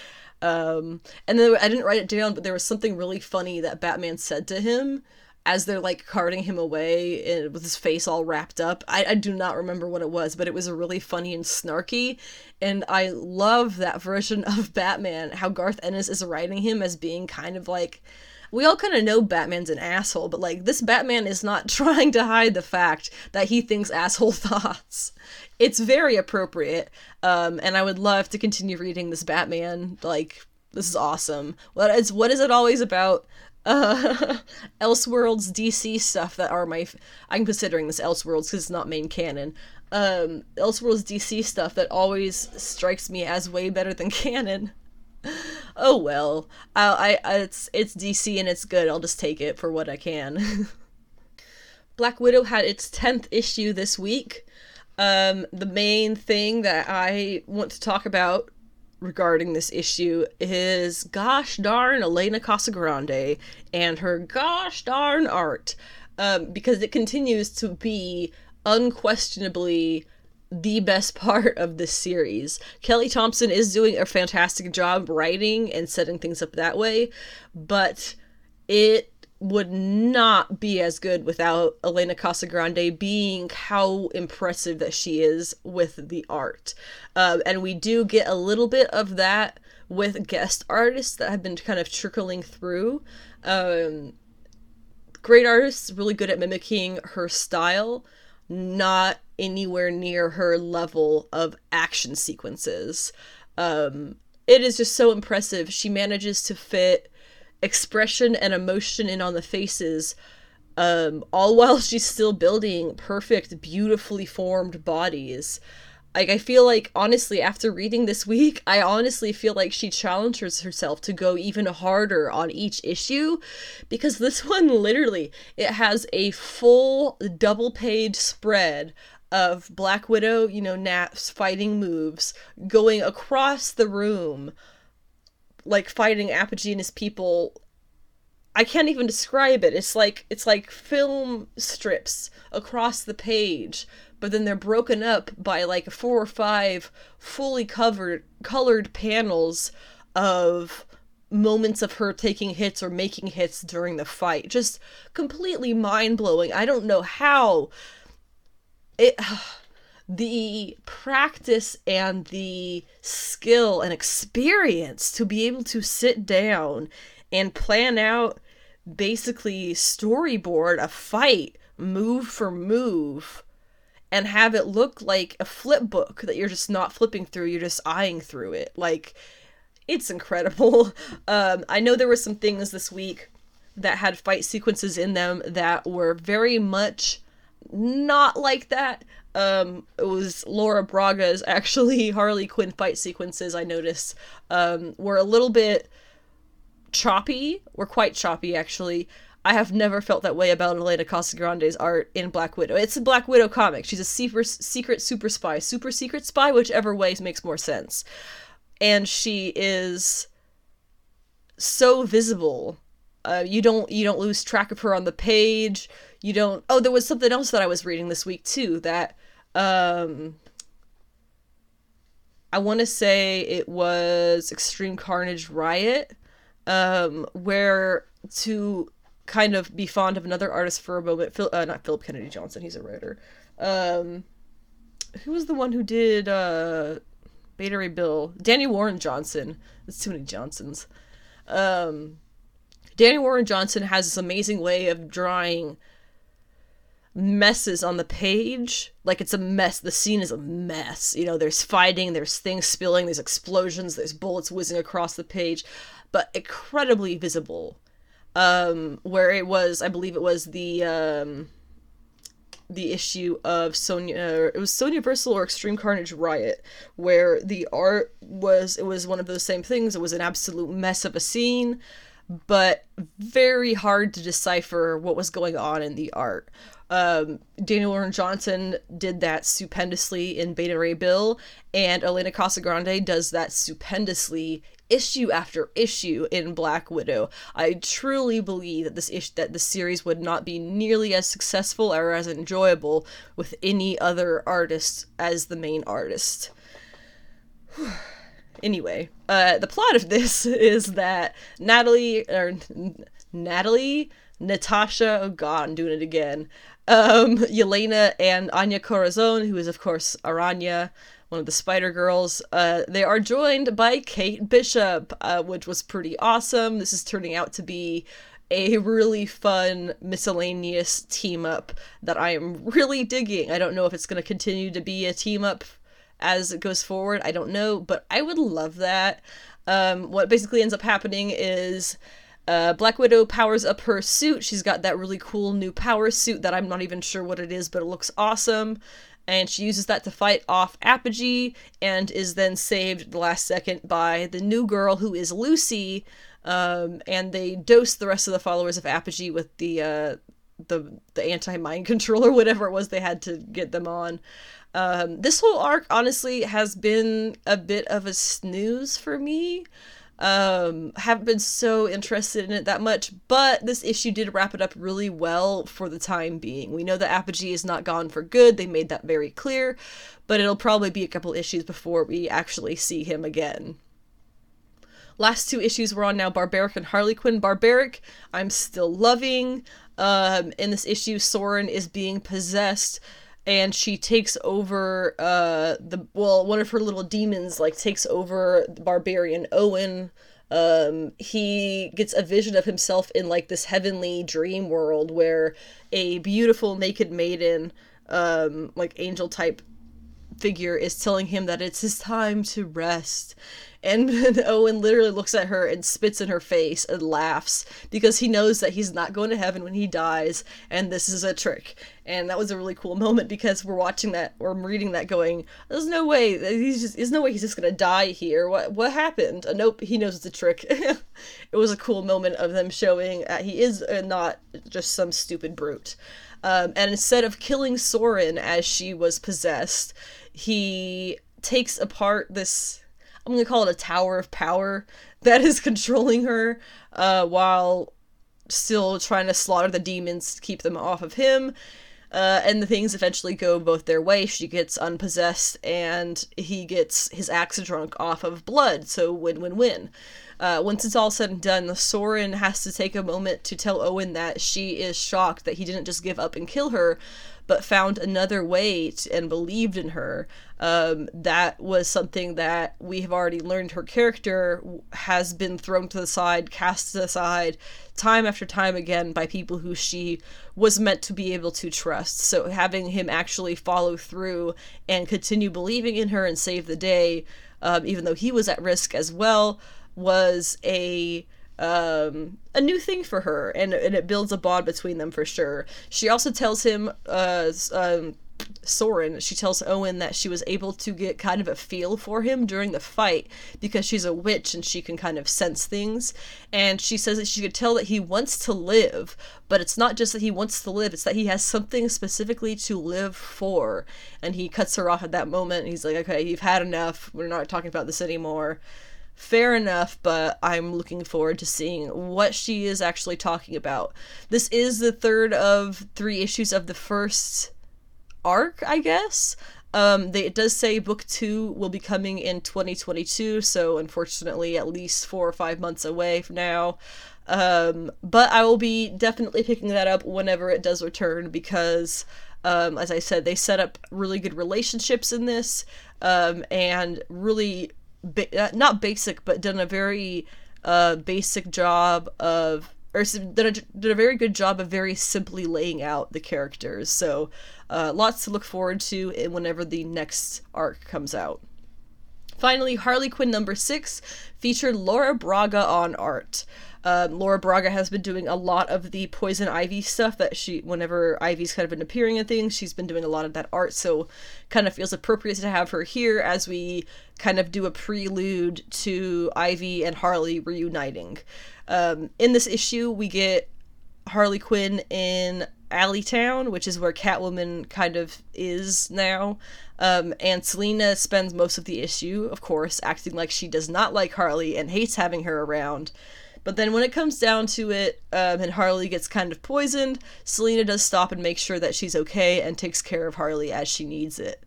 Um, and then i didn't write it down but there was something really funny that batman said to him as they're like carting him away and with his face all wrapped up. I, I do not remember what it was, but it was a really funny and snarky. And I love that version of Batman, how Garth Ennis is writing him as being kind of like we all kind of know Batman's an asshole, but like this Batman is not trying to hide the fact that he thinks asshole thoughts. It's very appropriate, um, and I would love to continue reading this Batman. Like this is awesome. What is what is it always about? Uh, Elseworlds DC stuff that are my. F- I'm considering this Elseworlds because it's not main canon. Um, Elseworlds DC stuff that always strikes me as way better than canon oh well. I, I it's it's DC and it's good. I'll just take it for what I can. Black Widow had its 10th issue this week. Um, the main thing that I want to talk about regarding this issue is gosh darn Elena Casagrande and her gosh darn art. Um, because it continues to be unquestionably the best part of this series. Kelly Thompson is doing a fantastic job writing and setting things up that way, but it would not be as good without Elena Casagrande being how impressive that she is with the art. Uh, and we do get a little bit of that with guest artists that have been kind of trickling through. Um, great artists, really good at mimicking her style, not anywhere near her level of action sequences. Um, it is just so impressive. She manages to fit expression and emotion in on the faces, um, all while she's still building perfect, beautifully formed bodies. Like I feel like honestly after reading this week, I honestly feel like she challenges herself to go even harder on each issue because this one literally it has a full double page spread of Black Widow, you know, naps fighting moves going across the room, like fighting Apogee people. I can't even describe it. It's like it's like film strips across the page, but then they're broken up by like four or five fully covered colored panels of moments of her taking hits or making hits during the fight. Just completely mind blowing. I don't know how it the practice and the skill and experience to be able to sit down and plan out basically storyboard a fight move for move and have it look like a flip book that you're just not flipping through you're just eyeing through it like it's incredible um i know there were some things this week that had fight sequences in them that were very much not like that. Um, it was Laura Braga's actually Harley Quinn fight sequences I noticed um, were a little bit choppy, were quite choppy actually. I have never felt that way about Elena Casagrande's art in Black Widow. It's a Black Widow comic. She's a super, secret super spy, super secret spy, whichever way makes more sense. And she is so visible. Uh, you don't you don't lose track of her on the page you don't oh there was something else that i was reading this week too that um i want to say it was extreme carnage riot um where to kind of be fond of another artist for a moment Phil, uh, not phillip kennedy johnson he's a writer. Um who was the one who did uh beta ray bill? Danny warren johnson. There's too many johnsons. Um danny warren johnson has this amazing way of drawing messes on the page. Like it's a mess. The scene is a mess. You know, there's fighting, there's things spilling, there's explosions, there's bullets whizzing across the page, but incredibly visible. Um, where it was, I believe it was the um, the issue of Sonja. It was Sonjaversal or Extreme Carnage Riot, where the art was. It was one of those same things. It was an absolute mess of a scene, but very hard to decipher what was going on in the art. Um, Daniel Warren Johnson did that stupendously in Beta Ray Bill, and Elena Casagrande does that stupendously issue after issue in Black Widow. I truly believe that this ish that the series would not be nearly as successful or as enjoyable with any other artist as the main artist. anyway, uh, the plot of this is that Natalie or Natalie Natasha, oh god, I'm doing it again um, Yelena and Anya Corazon, who is, of course, Araña, one of the Spider Girls. Uh, they are joined by Kate Bishop, uh, which was pretty awesome. This is turning out to be a really fun miscellaneous team up that I am really digging. I don't know if it's going to continue to be a team up as it goes forward. I don't know, but I would love that. Um, what basically ends up happening is uh, Black Widow powers up her suit. She's got that really cool new power suit that I'm not even sure what it is, but it looks awesome. And she uses that to fight off Apogee and is then saved the last second by the new girl who is Lucy. Um, and they dose the rest of the followers of Apogee with the uh, the the anti mind control or whatever it was they had to get them on. Um, this whole arc honestly has been a bit of a snooze for me. Um, haven't been so interested in it that much, but this issue did wrap it up really well for the time being. We know that Apogee is not gone for good, they made that very clear, but it'll probably be a couple issues before we actually see him again. Last two issues we're on now Barbaric and Harley Quinn. Barbaric, I'm still loving. Um, in this issue, Soren is being possessed and she takes over uh the well one of her little demons like takes over the barbarian owen. Um he gets a vision of himself in like this heavenly dream world where a beautiful naked maiden um like angel type figure is telling him that it's his time to rest and Owen literally looks at her and spits in her face and laughs because he knows that he's not going to heaven when he dies and this is a trick. And that was a really cool moment because we're watching that or I'm reading that going, there's no way he's just there's no way he's just gonna die here. What what happened? Uh, nope, he knows it's a trick. it was a cool moment of them showing that he is uh, not just some stupid brute. Um, and instead of killing Soren as she was possessed, he takes apart this I'm gonna call it a tower of power that is controlling her, uh, while still trying to slaughter the demons to keep them off of him. Uh, and the things eventually go both their way. She gets unpossessed, and he gets his axe drunk off of blood. So win win win. Uh, once it's all said and done, Soren has to take a moment to tell Owen that she is shocked that he didn't just give up and kill her, but found another way to, and believed in her. Um, that was something that we have already learned her character has been thrown to the side, cast aside time after time again by people who she was meant to be able to trust. So having him actually follow through and continue believing in her and save the day, um, even though he was at risk as well, was a um, a new thing for her, and and it builds a bond between them for sure. She also tells him, uh, um, Soren, she tells Owen that she was able to get kind of a feel for him during the fight because she's a witch and she can kind of sense things. And she says that she could tell that he wants to live, but it's not just that he wants to live, it's that he has something specifically to live for. And he cuts her off at that moment he's like, okay, you've had enough. We're not talking about this anymore fair enough, but I'm looking forward to seeing what she is actually talking about. This is the third of three issues of the first arc, I guess. Um, they, it does say book two will be coming in 2022, so unfortunately, at least four or five months away from now. Um, but I will be definitely picking that up whenever it does return because, um, as I said, they set up really good relationships in this um, and really ba- uh, not basic, but done a very uh, basic job of, or did a, did a very good job of very simply laying out the characters. So uh, lots to look forward to whenever the next arc comes out. Finally, Harley Quinn number six featured Laura Braga on art. Um, Laura Braga has been doing a lot of the Poison Ivy stuff that she, whenever Ivy's kind of been appearing in things, she's been doing a lot of that art. So, kind of feels appropriate to have her here as we kind of do a prelude to Ivy and Harley reuniting. Um, in this issue, we get Harley Quinn in Alleytown, which is where Catwoman kind of is now. Um, and Selina spends most of the issue, of course, acting like she does not like Harley and hates having her around. But then when it comes down to it, um, and Harley gets kind of poisoned, Selina does stop and make sure that she's okay and takes care of Harley as she needs it.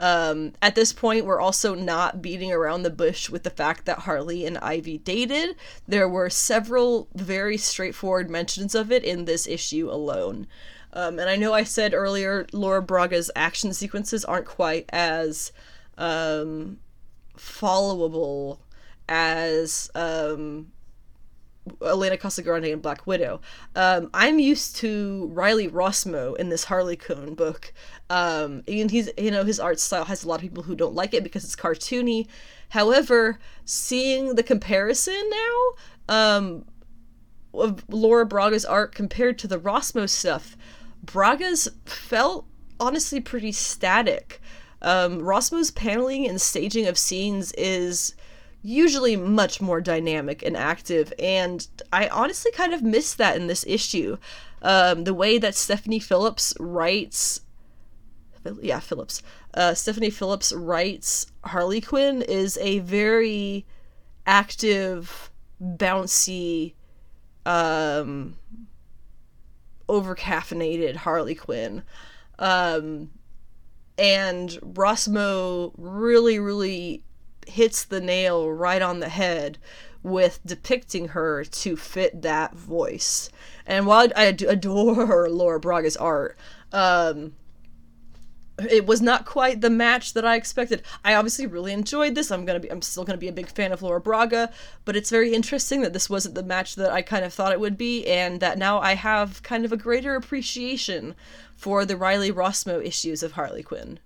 Um, at this point, we're also not beating around the bush with the fact that Harley and Ivy dated. There were several very straightforward mentions of it in this issue alone. Um, and I know I said earlier Laura Braga's action sequences aren't quite as um, followable as um, Elena Casagrande and Black Widow. Um, I'm used to Riley Rossmo in this Harley Quinn book. Um, and he's, you know, his art style has a lot of people who don't like it because it's cartoony. However, seeing the comparison now, um, of Laura Braga's art compared to the Rossmo stuff, Braga's felt honestly pretty static. Um, Rossmo's paneling and staging of scenes is usually much more dynamic and active, and I honestly kind of miss that in this issue. Um, the way that Stephanie Phillips writes, yeah, Phillips, uh, Stephanie Phillips writes Harley Quinn is a very active, bouncy, um, over caffeinated Harley Quinn. Um, and Rossmo really, really hits the nail right on the head with depicting her to fit that voice. And while I adore Laura Braga's art, um, it was not quite the match that I expected. I obviously really enjoyed this. I'm gonna be I'm still gonna be a big fan of Laura Braga, but it's very interesting that this wasn't the match that I kind of thought it would be, and that now I have kind of a greater appreciation for the Riley Rossmo issues of Harley Quinn.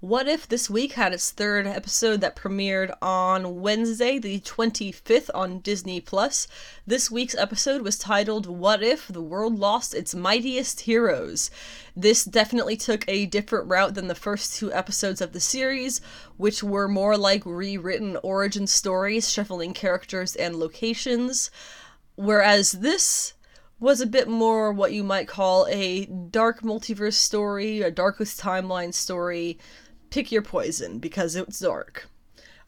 What If this week had its third episode that premiered on Wednesday, the 25th on Disney Plus. This week's episode was titled What If the World Lost Its Mightiest Heroes. This definitely took a different route than the first two episodes of the series, which were more like rewritten origin stories, shuffling characters and locations. Whereas this was a bit more what you might call a dark multiverse story, a darkest timeline story pick your poison because it's dark.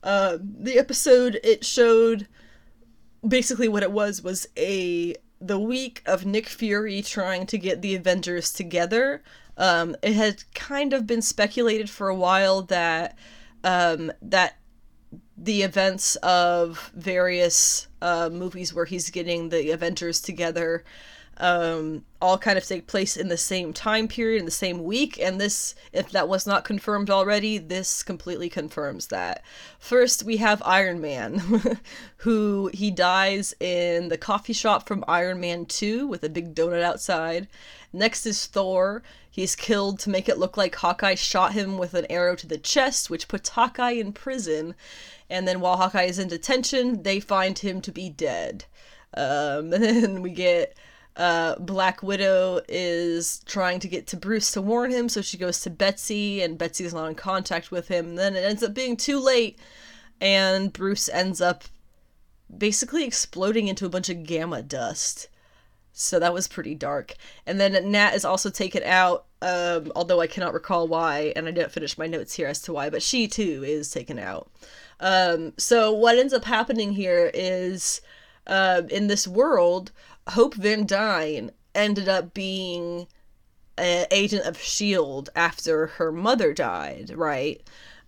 Uh, the episode it showed basically what it was was a the week of Nick Fury trying to get the Avengers together. Um, it had kind of been speculated for a while that um, that the events of various uh, movies where he's getting the Avengers together um, all kind of take place in the same time period, in the same week. And this, if that was not confirmed already, this completely confirms that. First, we have Iron Man, who he dies in the coffee shop from Iron Man 2 with a big donut outside. Next is Thor. He's killed to make it look like Hawkeye shot him with an arrow to the chest, which puts Hawkeye in prison. And then while Hawkeye is in detention, they find him to be dead. Um, and then we get uh, Black Widow is trying to get to Bruce to warn him, so she goes to Betty, and Betty's not in contact with him. And then it ends up being too late, and Bruce ends up basically exploding into a bunch of gamma dust. So that was pretty dark. And then Nat is also taken out, um, although I cannot recall why, and I didn't finish my notes here as to why, but she too is taken out. Um, so what ends up happening here is uh, in this world, Hope Van Dyne ended up being an agent of S.H.I.E.L.D. after her mother died, right?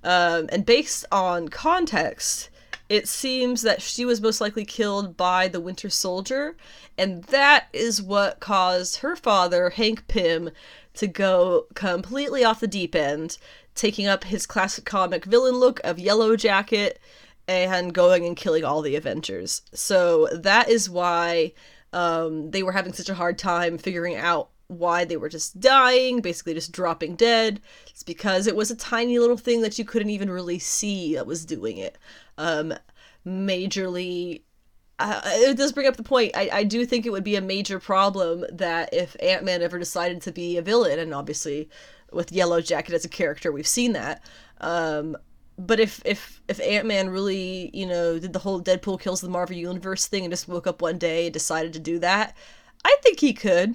Um, and based on context, it seems that she was most likely killed by the Winter Soldier, and that is what caused her father, Hank Pym, to go completely off the deep end, taking up his classic comic villain look of Yellow Jacket and going and killing all the Avengers. So that is why um, they were having such a hard time figuring out why they were just dying, basically just dropping dead. It's because it was a tiny little thing that you couldn't even really see that was doing it. Um, majorly. Uh, it does bring up the point. I, I do think it would be a major problem that if Ant Man ever decided to be a villain, and obviously with Yellow Jacket as a character, we've seen that. Um, but if if if ant-man really you know did the whole deadpool kills the marvel universe thing and just woke up one day and decided to do that i think he could.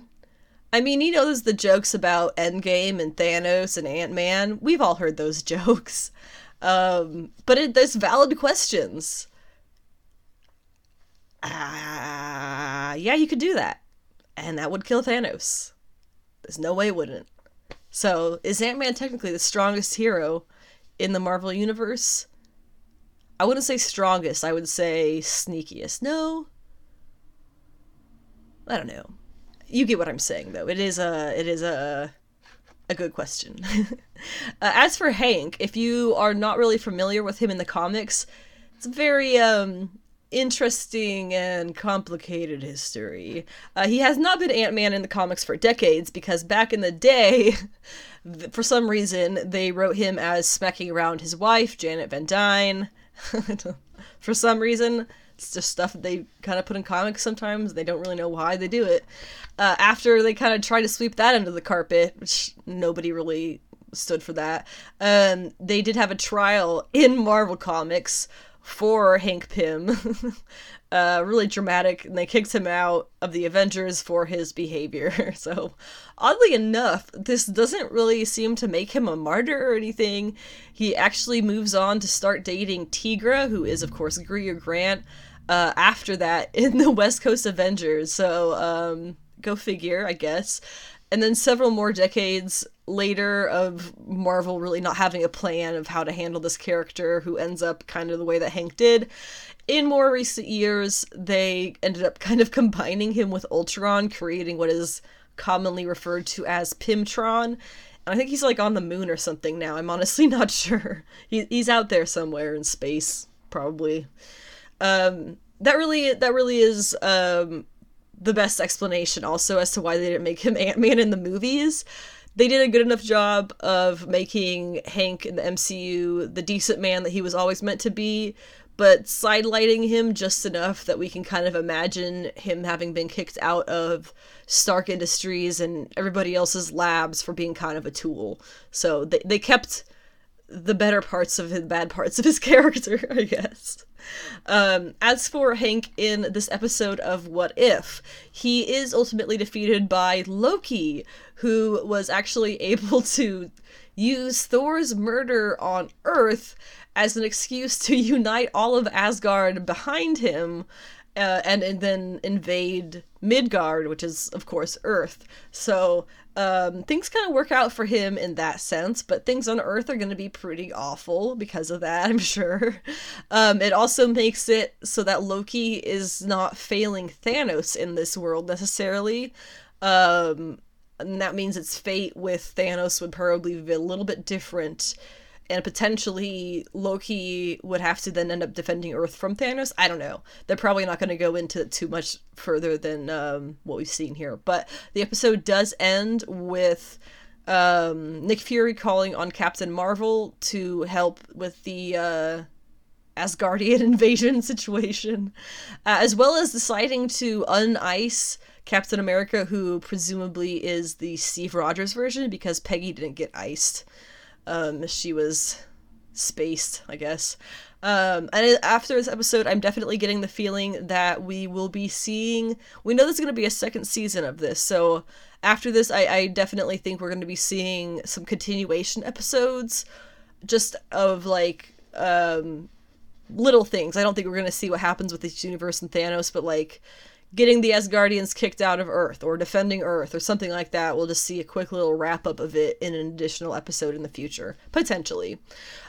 I mean you know there's the jokes about endgame and thanos and ant-man? We've all heard those jokes. Um, but it, there's valid questions. Uh, yeah you could do that. And that would kill thanos. There's no way it wouldn't. So is ant-man technically the strongest hero in the Marvel universe. I wouldn't say strongest, I would say sneakiest. No. I don't know. You get what I'm saying though. It is a it is a a good question. uh, as for Hank, if you are not really familiar with him in the comics, it's very um interesting and complicated history. Uh, he has not been Ant Man in the comics for decades because back in the day, for some reason, they wrote him as smacking around his wife, Janet Van Dyne. for some reason, it's just stuff they kind of put in comics sometimes. They don't really know why they do it. Uh, after they kind of try to sweep that under the carpet, which nobody really stood for that, um, they did have a trial in Marvel Comics for Hank Pym. uh, really dramatic, and they kicked him out of the Avengers for his behavior. so, oddly enough, this doesn't really seem to make him a martyr or anything. He actually moves on to start dating Tigra, who is, of course, Greer Grant, uh, after that in the West Coast Avengers. So, um, go figure, I guess. And then several more decades later of Marvel really not having a plan of how to handle this character who ends up kind of the way that Hank did. In more recent years, they ended up kind of combining him with Ultron, creating what is commonly referred to as Pymtron. And I think he's like on the moon or something now. I'm honestly not sure. He, he's out there somewhere in space, probably. Um, that really that really is um, the best explanation also as to why they didn't make him Ant-Man in the movies they did a good enough job of making Hank in the MCU the decent man that he was always meant to be, but sidelighting him just enough that we can kind of imagine him having been kicked out of Stark Industries and everybody else's labs for being kind of a tool. So they, they kept the better parts of the bad parts of his character, I guess. Um, as for Hank in this episode of What If, he is ultimately defeated by Loki, who was actually able to use Thor's murder on Earth as an excuse to unite all of Asgard behind him uh, and, and then invade Midgard, which is, of course, Earth. So um, things kind of work out for him in that sense, but things on Earth are going to be pretty awful because of that, I'm sure. Um, it also makes it so that Loki is not failing Thanos in this world necessarily. Um, and that means its fate with Thanos would probably be a little bit different and potentially Loki would have to then end up defending Earth from Thanos. I don't know. They're probably not going to go into it too much further than um, what we've seen here. But the episode does end with um, Nick Fury calling on Captain Marvel to help with the uh, Asgardian invasion situation, uh, as well as deciding to unice Captain America, who presumably is the Steve Rogers version because Peggy didn't get iced. Um, she was spaced, I guess. Um, and after this episode, I'm definitely getting the feeling that we will be seeing. We know there's going to be a second season of this, so after this, I, I definitely think we're going to be seeing some continuation episodes, just of like um, little things. I don't think we're going to see what happens with this universe and Thanos, but like getting the Asgardians kicked out of Earth or defending Earth or something like that. We'll just see a quick little wrap up of it in an additional episode in the future, potentially.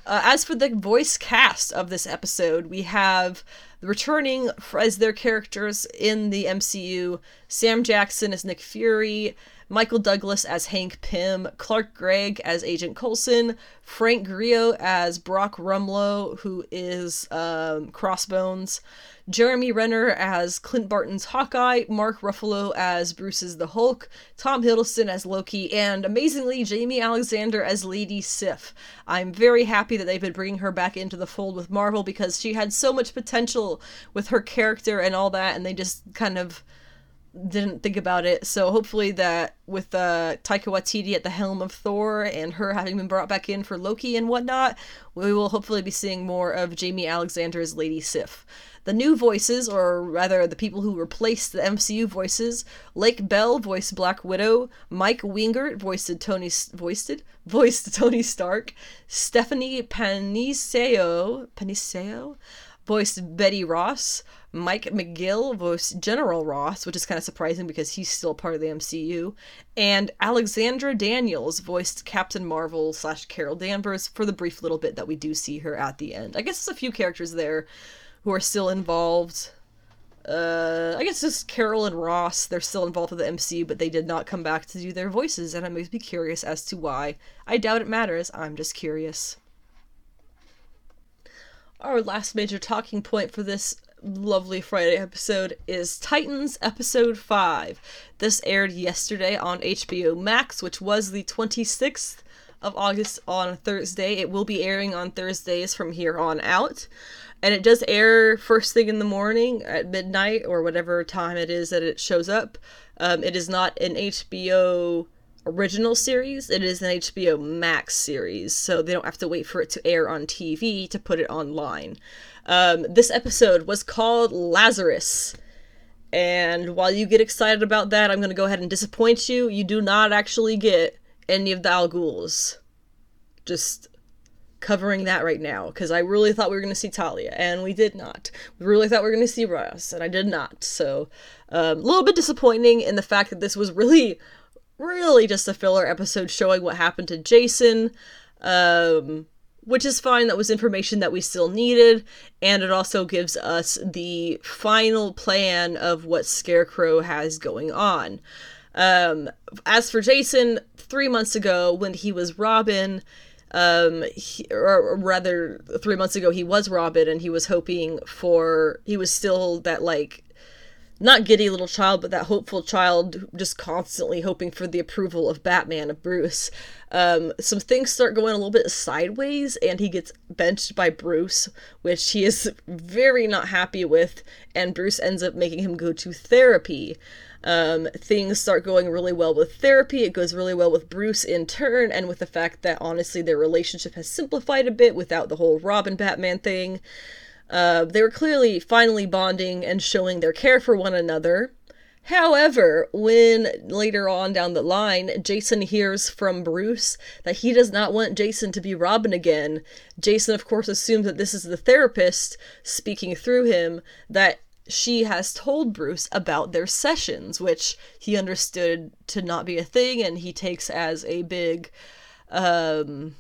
Uh, as for the voice cast of this episode, we have returning as their characters in the MCU Sam Jackson as Nick Fury. Michael Douglas as Hank Pym, Clark Gregg as Agent Coulson, Frank Grillo as Brock Rumlow, who is um, Crossbones, Jeremy Renner as Clint Barton's Hawkeye, Mark Ruffalo as Bruce's the Hulk, Tom Hiddleston as Loki, and amazingly, Jaimie Alexander as Lady Sif. I'm very happy that they've been bringing her back into the fold with Marvel because she had so much potential with her character and all that, and they just kind of didn't think about it. So hopefully that with uh, Taika Waititi at the helm of Thor and her having been brought back in for Loki and whatnot, we will hopefully be seeing more of Jaimie Alexander's Lady Sif. The new voices, or rather the people who replaced the MCU voices, Lake Bell voiced Black Widow, Mick Wingert voiced Tony voiced voiced Tony Stark, Stephanie Panisello Panisello voiced Betty Ross, Mike McGill voiced General Ross, which is kind of surprising because he's still part of the MCU, and Alexandra Daniels voiced Captain Marvel slash Carol Danvers for the brief little bit that we do see her at the end. I guess there's a few characters there who are still involved. Uh, I guess just Carol and Ross, they're still involved with the MCU, but they did not come back to do their voices, and I may be curious as to why. I doubt it matters, I'm just curious. Our last major talking point for this lovely Friday episode is Titans episode 5. This aired yesterday on HBO Max, which was the 26th of August on Thursday. It will be airing on Thursdays from here on out. And it does air first thing in the morning at midnight or whatever time it is that it shows up. Um, it is not an HBO original series, it is an HBO Max series, so they don't have to wait for it to air on TV to put it online. Um, this episode was called Lazarus. And while you get excited about that, I'm going to go ahead and disappoint you. You do not actually get any of the Al Ghuls. Just covering that right now because I really thought we were going to see Talia and we did not. We really thought we were going to see Ra's and I did not. So um, a little bit disappointing in the fact that this was really, really just a filler episode showing what happened to Jason. Um, which is fine. That was information that we still needed, and it also gives us the final plan of what Scarecrow has going on. Um, as for Jason, three months ago when he was Robin, um, he, or rather, three months ago he was Robin, and he was hoping for he was still that like not giddy little child, but that hopeful child just constantly hoping for the approval of Batman, of Bruce. Um, some things start going a little bit sideways, and he gets benched by Bruce, which he is very not happy with, and Bruce ends up making him go to therapy. Um, things start going really well with therapy. It goes really well with Bruce in turn, and with the fact that honestly their relationship has simplified a bit without the whole Robin Batman thing. Uh, they were clearly finally bonding and showing their care for one another. However, when later on down the line, Jason hears from Bruce that he does not want Jason to be Robin again, Jason, of course, assumes that this is the therapist speaking through him, that she has told Bruce about their sessions, which he understood to not be a thing and he takes as a big um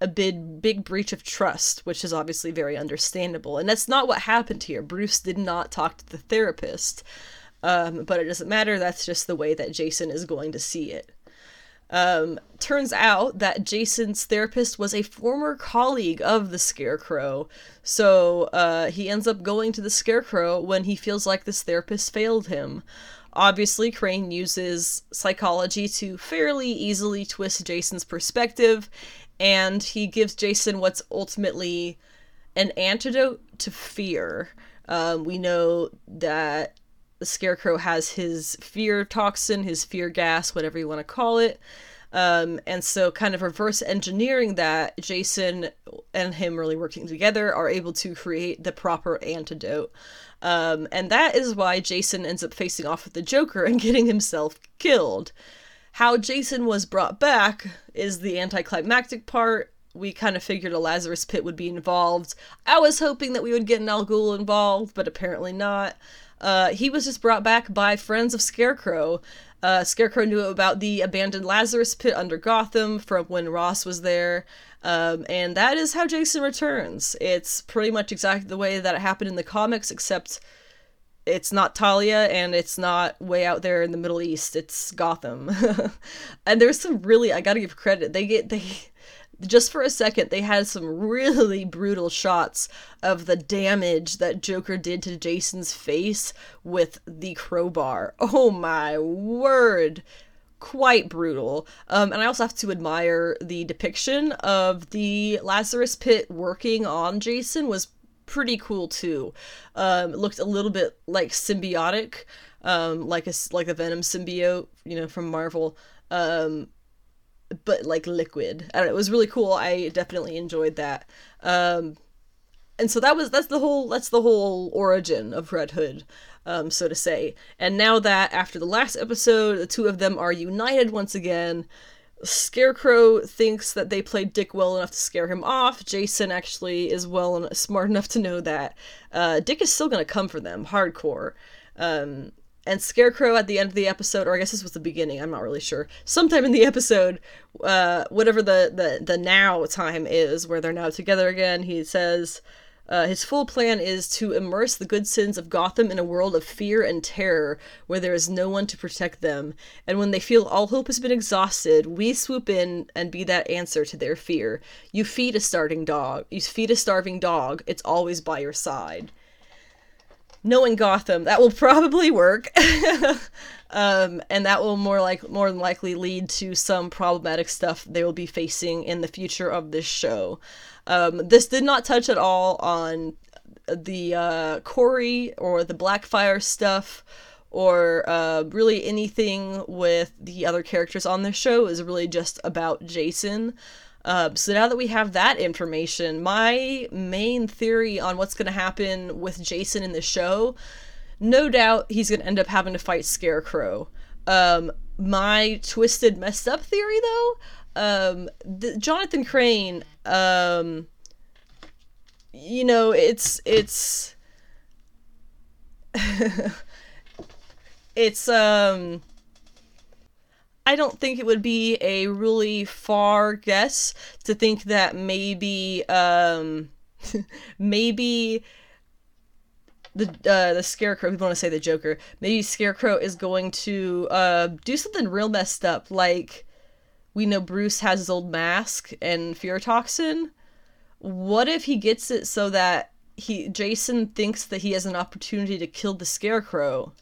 a big big breach of trust, which is obviously very understandable. And that's not what happened here. Bruce did not talk to the therapist. Um, but it doesn't matter, that's just the way that Jason is going to see it. Um, turns out that Jason's therapist was a former colleague of the Scarecrow, so uh, he ends up going to the Scarecrow when he feels like this therapist failed him. Obviously, Crane uses psychology to fairly easily twist Jason's perspective, and he gives Jason what's ultimately an antidote to fear. Um, we know that the Scarecrow has his fear toxin, his fear gas, whatever you want to call it. Um, and so, kind of reverse engineering that, Jason and him really working together are able to create the proper antidote. Um, and that is why Jason ends up facing off with the Joker and getting himself killed. How Jason was brought back is the anticlimactic part. We kind of figured a Lazarus pit would be involved. I was hoping that we would get an Al Ghul involved, but apparently not. Uh, he was just brought back by friends of Scarecrow. Uh, Scarecrow knew about the abandoned Lazarus pit under Gotham from when Ra's was there. Um, and that is how Jason returns. It's pretty much exactly the way that it happened in the comics, except it's not Talia and it's not way out there in the Middle East. It's Gotham. and there's some really I gotta give credit. They get they just for a second, they had some really brutal shots of the damage that Joker did to Jason's face with the crowbar. Oh my word! Quite brutal. Um, and I also have to admire the depiction of the Lazarus pit working on Jason was pretty cool too. Um, looked a little bit like symbiotic, um, like a like a Venom symbiote, you know, from Marvel. Um, but like liquid. And it was really cool. I definitely enjoyed that. Um, and so that was that's the whole that's the whole origin of Red Hood, um, so to say. And now that after the last episode, the two of them are united once again. Scarecrow thinks that they played Dick well enough to scare him off. Jason actually is well and smart enough to know that uh, Dick is still going to come for them hardcore. Um, and Scarecrow at the end of the episode, or I guess this was the beginning, I'm not really sure. Sometime in the episode, uh, whatever the, the, the now time is, where they're now together again, he says, Uh, his full plan is to immerse the good citizens of Gotham in a world of fear and terror where there is no one to protect them. And when they feel all hope has been exhausted, we swoop in and be that answer to their fear. You feed a starving dog. You feed a starving dog. It's always by your side. Knowing Gotham, that will probably work. um, and that will more like more than likely lead to some problematic stuff they will be facing in the future of this show. Um, this did not touch at all on the uh, Kory or the Blackfire stuff or uh, really anything with the other characters on this show is really just about Jason. Uh, so now that we have that information, my main theory on what's going to happen with Jason in the show, no doubt he's going to end up having to fight Scarecrow. Um, my twisted, messed up theory, though, um, the, Jonathan Crane, um, you know, it's it's it's um. I don't think it would be a really far guess to think that maybe um maybe the uh, the scarecrow we want to say the joker maybe scarecrow is going to uh do something real messed up like we know Bruce has his old mask and fear toxin. What if he gets it so that he Jason thinks that he has an opportunity to kill the scarecrow?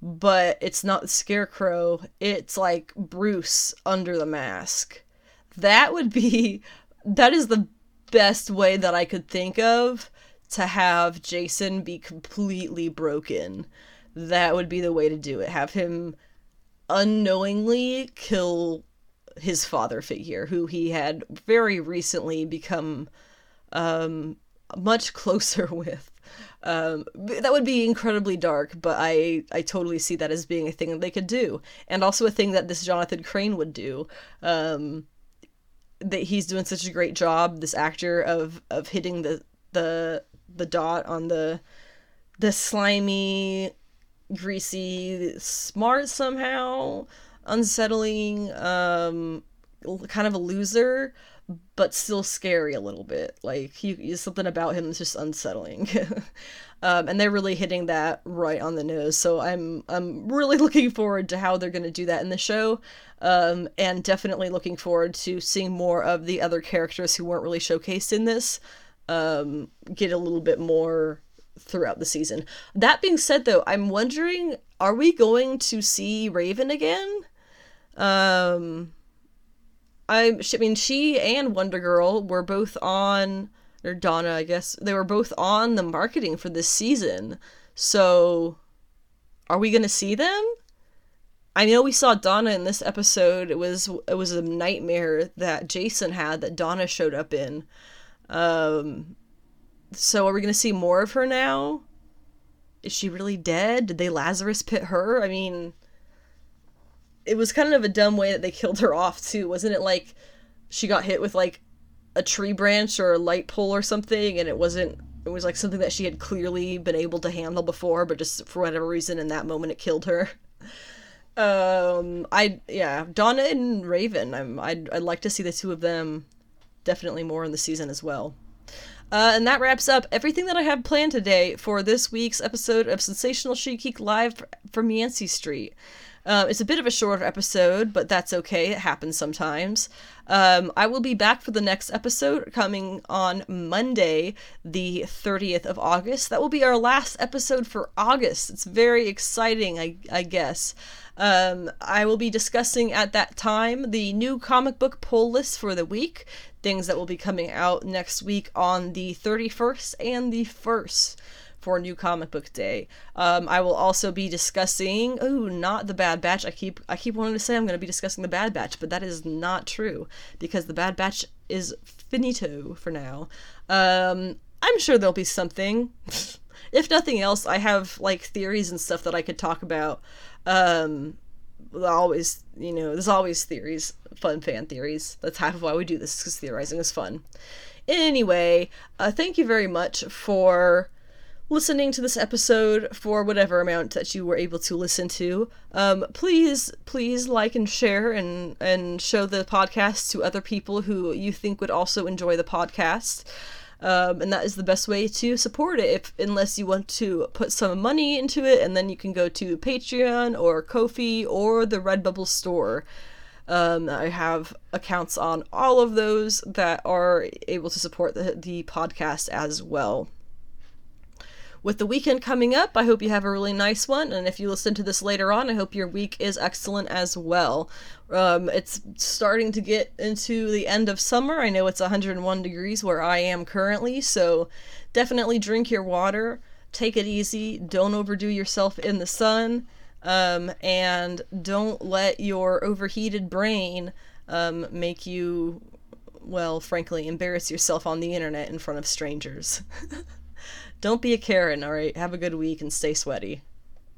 But it's not the scarecrow, it's like Bruce under the mask. That would be that is the best way that I could think of to have Jason be completely broken. That would be the way to do it. Have him unknowingly kill his father figure, who he had very recently become um, much closer with. Um, that would be incredibly dark, but I I totally see that as being a thing that they could do, and also a thing that this Jonathan Crane would do. Um, that he's doing such a great job, this actor of of hitting the the the dot on the the slimy greasy, smart somehow, unsettling, um, kind of a loser, but still scary a little bit. Like he, something about him is just unsettling. um, and they're really hitting that right on the nose. So I'm I'm really looking forward to how they're going to do that in the show, um, and definitely looking forward to seeing more of the other characters who weren't really showcased in this um, get a little bit more throughout the season. That being said, though, I'm wondering, are we going to see Raven again? Um, I, I mean, she and Wonder Girl were both on, or Donna, I guess, they were both on the marketing for this season. So, are we gonna see them? I know we saw Donna in this episode. It was it was a nightmare that Jason had that Donna showed up in. Um, so are we going to see more of her now? Is she really dead? Did they Lazarus pit her? I mean, it was kind of a dumb way that they killed her off too. Wasn't it like she got hit with like a tree branch or a light pole or something and it wasn't it was like something that she had clearly been able to handle before but just for whatever reason in that moment it killed her. um I yeah, Donna and Raven. I'm I'd I'd like to see the two of them definitely more in the season as well. Uh, and that wraps up everything that I have planned today for this week's episode of Sensational Chic Geek Live from Yancy Street. Uh, it's a bit of a shorter episode, but that's okay. It happens sometimes. Um, I will be back for the next episode coming on Monday, the 30th of August. That will be our last episode for August. It's very exciting, I, I guess. Um, I will be discussing at that time the new comic book pull list for the week, things that will be coming out next week on the 31st and the 1st for New Comic Book Day. Um, I will also be discussing, oh, not the Bad Batch. I keep I keep wanting to say I'm going to be discussing the Bad Batch, but that is not true because the Bad Batch is finito for now. Um, I'm sure there'll be something. if nothing else, I have like theories and stuff that I could talk about. Um, always, you know, there's always theories, fun fan theories. That's half of why we do this because theorizing is fun. Anyway, uh, thank you very much for listening to this episode for whatever amount that you were able to listen to. Um, please, please like and share and and show the podcast to other people who you think would also enjoy the podcast. Um, and that is the best way to support it if unless you want to put some money into it and then you can go to patreon or kofi or the redbubble store. Um, i have accounts on all of those that are able to support the, the podcast as well with the weekend coming up, I hope you have a really nice one. And if you listen to this later on, I hope your week is excellent as well. Um, it's starting to get into the end of summer. I know it's 101 degrees where I am currently, so definitely drink your water. Take it easy. Don't overdo yourself in the sun. Um, and don't let your overheated brain um, make you, well, frankly, embarrass yourself on the internet in front of strangers. Don't be a Karen, all right? Have a good week and stay sweaty.